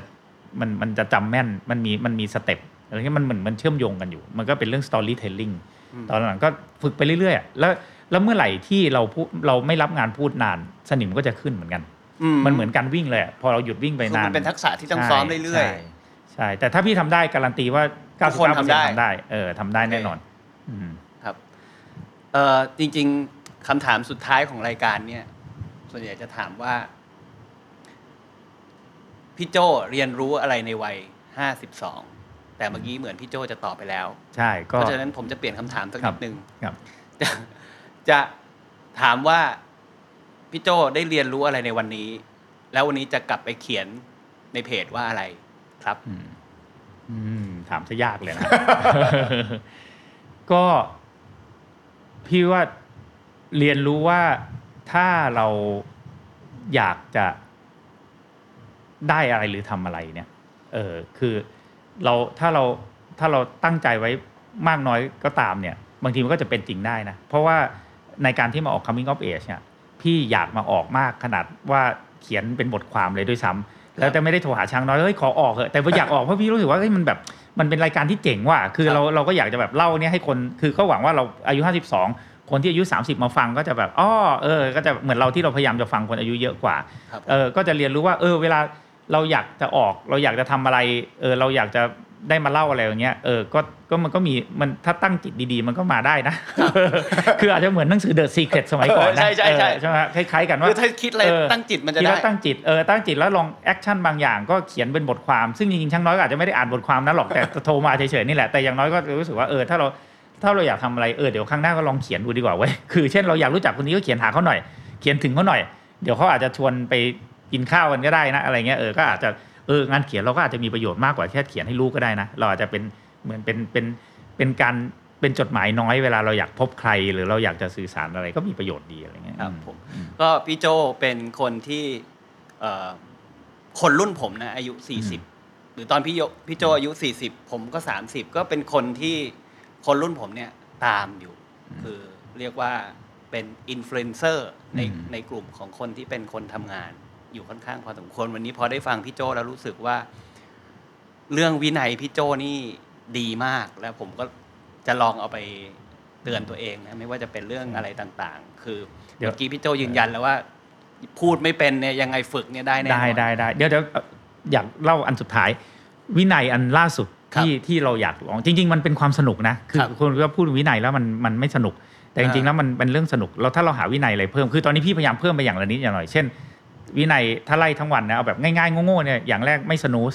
มันมันจะจำแม่นมันมีมันมีสเต็ปอะไรเงี้ยมันเหมือนมันเชื่อมโยงกันอยู่ มันก็เป็นเรื่อง storytelling อืมตอนหลังก็ฝึกไปเรื่อยๆอะแล้วแล้วเมื่อไหร่ที่เราพูดเราไม่รับงานพูดนาน สนิมก็จะขึ้นเหมือนกัน มันเหมือนการวิ่งเลยอะพอเราหยุดวิ่งไปคือนานมันเป็นทักษะที่ต้องซ้อมเรื่อยใช่ใช่ แต่ถ้าพี่ทำได้การันตีว่าทุกคน99%ทำได้ทำได้เออทำได้แน่นอนอืมๆครับเอ่อจริง ๆคำถามสุดท้ายของรายการเนี่ย ส่วนใหญ่จะถามว่า พี่โจเรียนรู้อะไรในวัยห้าสิบสองแต่เมื่อกี้เหมือนพี่โจจะตอบไปแล้ว ใช่เพก็ราะฉะนั้นผมจะเปลี่ยนคำถามสักครันิบดนึงครับ จะจะถามว่าพี่โจได้เรียนรู้อะไรในวันนี้ แล้ววันนี้จะกลับไปเขียนในเพจว่าอะไรครับ อืมอืมถามซะยากเลยนะ ก็พี่ว่าเรียนรู้ว่าถ้าเราอยากจะ ได้อะไรหรือทำอะไรเนี่ยเออคือเราถ้าเราถ้าเราตั้งใจไว้มากน้อยก็ตามเนี่ย บางทีมันก็จะเป็นจริงได้นะ เพราะว่าในการที่มาออก coming of age เนี่ยพี่อยากมาออกมากขนาดว่าเขียนเป็นบทความเลยด้วยซ้ำแล้วแต่ไม่ได้โทรหาช้างน้อยเฮ้ยขอออกเถอะแต่ว่าอยากออกเพราะพี่รู้สึกว่าเฮ้ยมันแบบมันเป็นรายการที่เจ๋งว่ะคือครับเราเราก็อยากจะแบบเล่าเนี่ยให้คนคือก็หวังว่าเราอายุ 52 คนที่อายุ 30 มาฟังก็จะแบบอ้อเออ ก็จะเหมือนเราที่เราพยายามจะฟังคนอายุเยอะกว่าครับเออก็จะเรียนรู้ว่าเออเวลา เราอยากจะออก เราอยากจะทำอะไร เออ เราอยากจะได้มาเล่าอะไรอย่างเงี้ย เออ ก็ก็มันก็มีมันถ้าตั้งจิตดีๆ มันก็มาได้นะ คืออาจจะเหมือนหนังสือ The Secret สมัยก่อนนะใช่ใช่ใช่เออใช่ไหมคล้ายๆกันว่าคือถ้าคิดอะไรเออตั้งจิตมันจะคิดได้แล้วตั้งจิตเออตั้งจิตแล้วลองแอคชั่นบางอย่างก็เขียนเป็นบทความซึ่งจริงๆช่างน้อยก็อาจจะไม่ได้อ่านบทความนั้นหรอกแต่โทรมาเฉยๆนี่แหละแต่อย่างน้อยก็รู้สึกว่าเออถ้าเราถ้าเราอยากทำอะไรเออเดี๋ยวครั้งหน้าก็ลองเขียนดูดีกว่าเว้ยคือเช่นเราอยากรู้จักคนนี้ก็เขียนหาเขาหน่อย เขียนถึงเขาหน่อย เดี๋ยวเขาอาจจะชวนไป กินข้าวกันก็ได้นะอะไรเงี้ยเออก็อาจจะเอองานเขียนเราก็อาจจะมีประโยชน์มากกว่าแค่เขียนให้รู้ก็ได้นะเราอาจจะเป็นเหมือนเป็นเป็นเป็นการเป็นจดหมายน้อยเวลาเราอยากพบใคร หรือเราอยากจะสื่อสารอะไรก็มีประโยชน์ดีอะไรเงี้ยครับผมอืมก็พี่โจเป็นคนที่เอ่อคนรุ่นผมนะอายุ 40 หรือตอนพี่โยพี่โจอายุ 40 ผมก็ 30 ก็เป็นคนที่คนรุ่นผมเนี่ยตามอยู่ คือเรียกว่าเป็นอินฟลูเอนเซอร์ในอืมในกลุ่มของคนที่เป็นคนทำงาน อยู่ค่อนข้างพอสมควรวันนี้พอได้ฟังพี่โจแล้วรู้สึกว่า เรื่องวินัยพี่โจนี่ดีมากแล้วผมก็จะลองเอาไปเตือนตัวเองนะไม่ว่าจะเป็นเรื่องอะไรต่างๆ คือเดี๋ยวเมื่อกี้พี่โจยืนยันแล้วว่า พูดไม่เป็นเนี่ยยังไงฝึกเนี่ยได้แน่นอนได้ได้ได้เดี๋ยวเดี๋ยวเอ่ออยากเล่าอันสุดท้าย วินัยอันล่าสุดครับที่ที่เราอยากลองจริง ๆ มันเป็นความสนุกนะคือครับคนก็พูดวินัยแล้วมันมันไม่สนุกแต่จริงๆอ่าแล้วมันเป็นเรื่องสนุกเราถ้าเราหาวินัยอะไรเพิ่มคือตอนนี้พี่พยายามเพิ่มไปอย่างละนิดอย่างหน่อยเช่น วินัยถ้าไล่ทั้งวันนะเอาแบบง่ายๆโง่ๆเนี่ยอย่างแรกไม่ snooze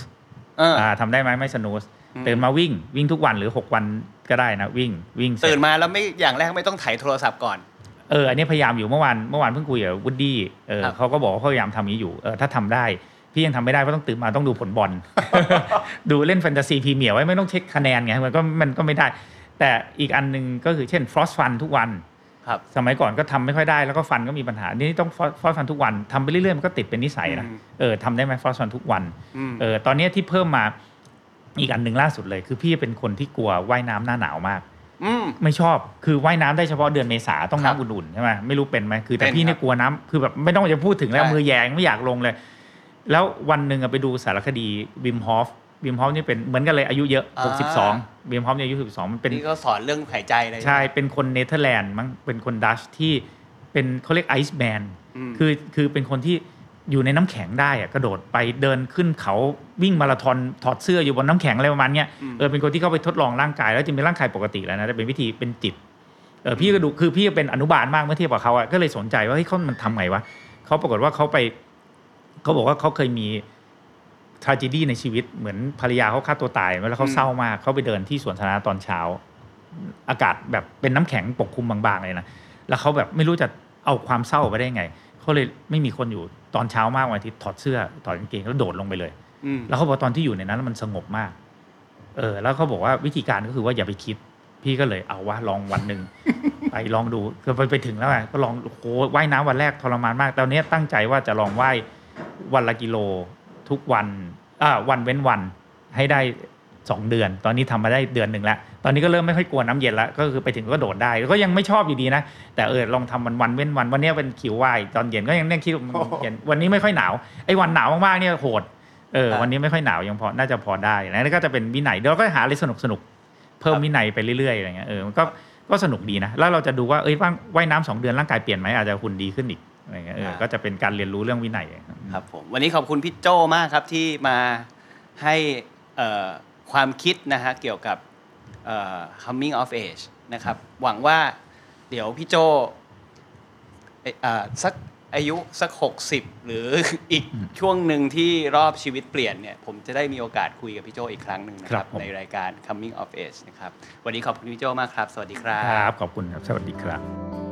เอออ่าทำได้ไหมไม่ snooze อืม ตื่นมาวิ่งวิ่งทุกวันหรือ 6 วันก็ได้นะวิ่งวิ่งเสร็จ ตื่นมาแล้วไม่อย่างแรกไม่ต้องไถ่ายโทรศัพท์ก่อน เอออันนี้พยายามอยู่เมื่อวานเมื่อวานเพิ่งคุยกับวูดดี้เออครับ เขาก็บอกว่าเขาพยายามทำนี้อยู่เออถ้าทำได้ พี่ยังทำไม่ได้เพราะต้องตื่นมาต้องดูผลบอล ดูเล่น Fantasy Premier ไว้ไม่ต้องเช็คคะแนนไงมันก็มันก็ไม่ได้ แต่อีกอันหนึ่งก็คือเช่น floss ฟันทุกวัน ครับสมัยก่อนก็ทำไม่ค่อยได้แล้วก็ฟันก็มีปัญหา นี่ต้อง floss ฟันทุกวันทำไปเรื่อยๆมันก็ติดเป็นนิสัยนะอืมเออทำได้ไหม floss ฟันทุกวันอืมเออตอนเนี้ยที่เพิ่มมาอีกอันหนึ่งล่าสุดเลย คือพี่เป็นคนที่กลัวว่ายน้ำหน้าหนาวมากอืมไม่ชอบคือว่ายน้ำได้เฉพาะเดือนเมษาต้องครับน้ำอุ่นๆใช่ไหมไม่รู้เป็นไหมคือแต่เป็นพี่เนี่ยครับกลัวน้ำคือแบบไม่ต้องจะพูดถึงแล้วแค่มือแหย่งไม่อยากลงเลย แล้ววันหนึ่งอะไปดูสารคดี Wim Hof Wim Hof นี่เป็นเหมือนกันเลยอายุเยอะ 62 Wim Hof เนี่ยอายุ 12 มันเป็นนี่ก็สอนเรื่องหายใจเลยใช่ เป็นคนเนเธอร์แลนด์มั้งเป็นคนดัชที่เป็นเขาเรียกไอซ์แมนมคือคือเป็นคนที่อยู่ในน้ำแข็งได้อะกระโดดไปเดินขึ้นเขาวิ่งมาราธอนถอดเสื้ออยู่บนน้ำแข็งอะไรประมาณเนี้ยมเออเป็นคนที่เข้าไปทดลองร่างกายแล้วจริงเป็นร่างกายปกติแล้วนะแต่เป็นวิธีเป็นจิตเออพี่ก็ดูคือพี่เป็นอนุบาลมากเมื่อเทียบกับเขาอะก็เลยสนใจว่าเฮ้ยเขามันทำไงวะเขาปรากฏว่าเขาไปเขาบอกว่าเขาเคยมี ทราจดีในชีวิตเหมือนภรรยาเขาฆ่าตัวตายแล้วเขาอืมเศร้ามากเขาไปเดินที่สวนสาธารณะตอนเช้า อากาศแบบเป็นน้ำแข็งปกคลุมบางๆเลยนะแล้วเขาแบบไม่รู้จะเอาความเศร้าไปได้ไงเขาเลยไม่มีคนอยู่ตอนเช้ามากวันอาทิตย์ถอดเสื้อถอดกางเกงแล้วโดดลงไปเลยอืมแล้วเขาบอกตอนที่อยู่ในนั้นแล้วมันสงบมาก เออ แล้วเขาบอกว่าวิธีการก็คือว่าอย่าไปคิด พี่ก็เลยเอาว่าลองวันหนึ่งไปลองดูก็ไปไปถึงแล้วไงก็ลองโอ้โหว่ายน้ำวันแรกทรมานมากตอนนี้ตั้งใจว่าจะลองว่ายวันละกิโล ทุกวันอ่าวันเว้นวันให้ได้สองเดือน ตอนนี้ทำมาได้เดือนหนึ่งแล้ว ตอนนี้ก็เริ่มไม่ค่อยกลัวน้ำเย็นแล้ว ก็คือไปถึงก็โดดได้ ก็ยังไม่ชอบอยู่ดีนะ แต่เออลองทำวันวันเว้นวัน วันนี้เป็นคิวว่ายตอนเย็นก็ยังเนี่ยคิดว่ามันเย็นวันนี้ไม่ค่อยหนาว ไอ้วันหนาวมากๆเนี่ยโหด เออครับวันนี้ไม่ค่อยหนาวยังพอ น่าจะพอได้นะแล้วก็จะเป็นวินัยเดี๋ยวเราก็หาอะไรสนุกสนุกๆเพิ่มวินัยไปเรื่อยๆอะไรเงี้ย เออ มันก็ ก็สนุกดีนะ แล้วเราจะดูว่า เอ้ยว่างว่ายน้ำสองเดือนร่างกายเปลี่ยนไหมอาจจะหุ่นดีขึ้นอีก อะไรเงี้ยเออก็จะเป็นการเรียนรู้เรื่องวินัยครับผมวันนี้ขอบคุณพี่โจมากครับที่มาให้เอ่อความคิดนะฮะเกี่ยวกับเอ่อ coming of age นะครับหวังว่าเดี๋ยวพี่โจเอ่อเอ่อสักอายุสัก 60 หรืออีกช่วงหนึ่งที่รอบชีวิตเปลี่ยนเนี่ยผมจะได้มีโอกาสคุยกับพี่โจอีกครั้งหนึ่งนะคครัรับบผมในรายการ coming of age นะครับ วันนี้ขอบคุณพี่โจมากครับ สวัสดีครัครับบขอบคุณครับ สวัสดีครับ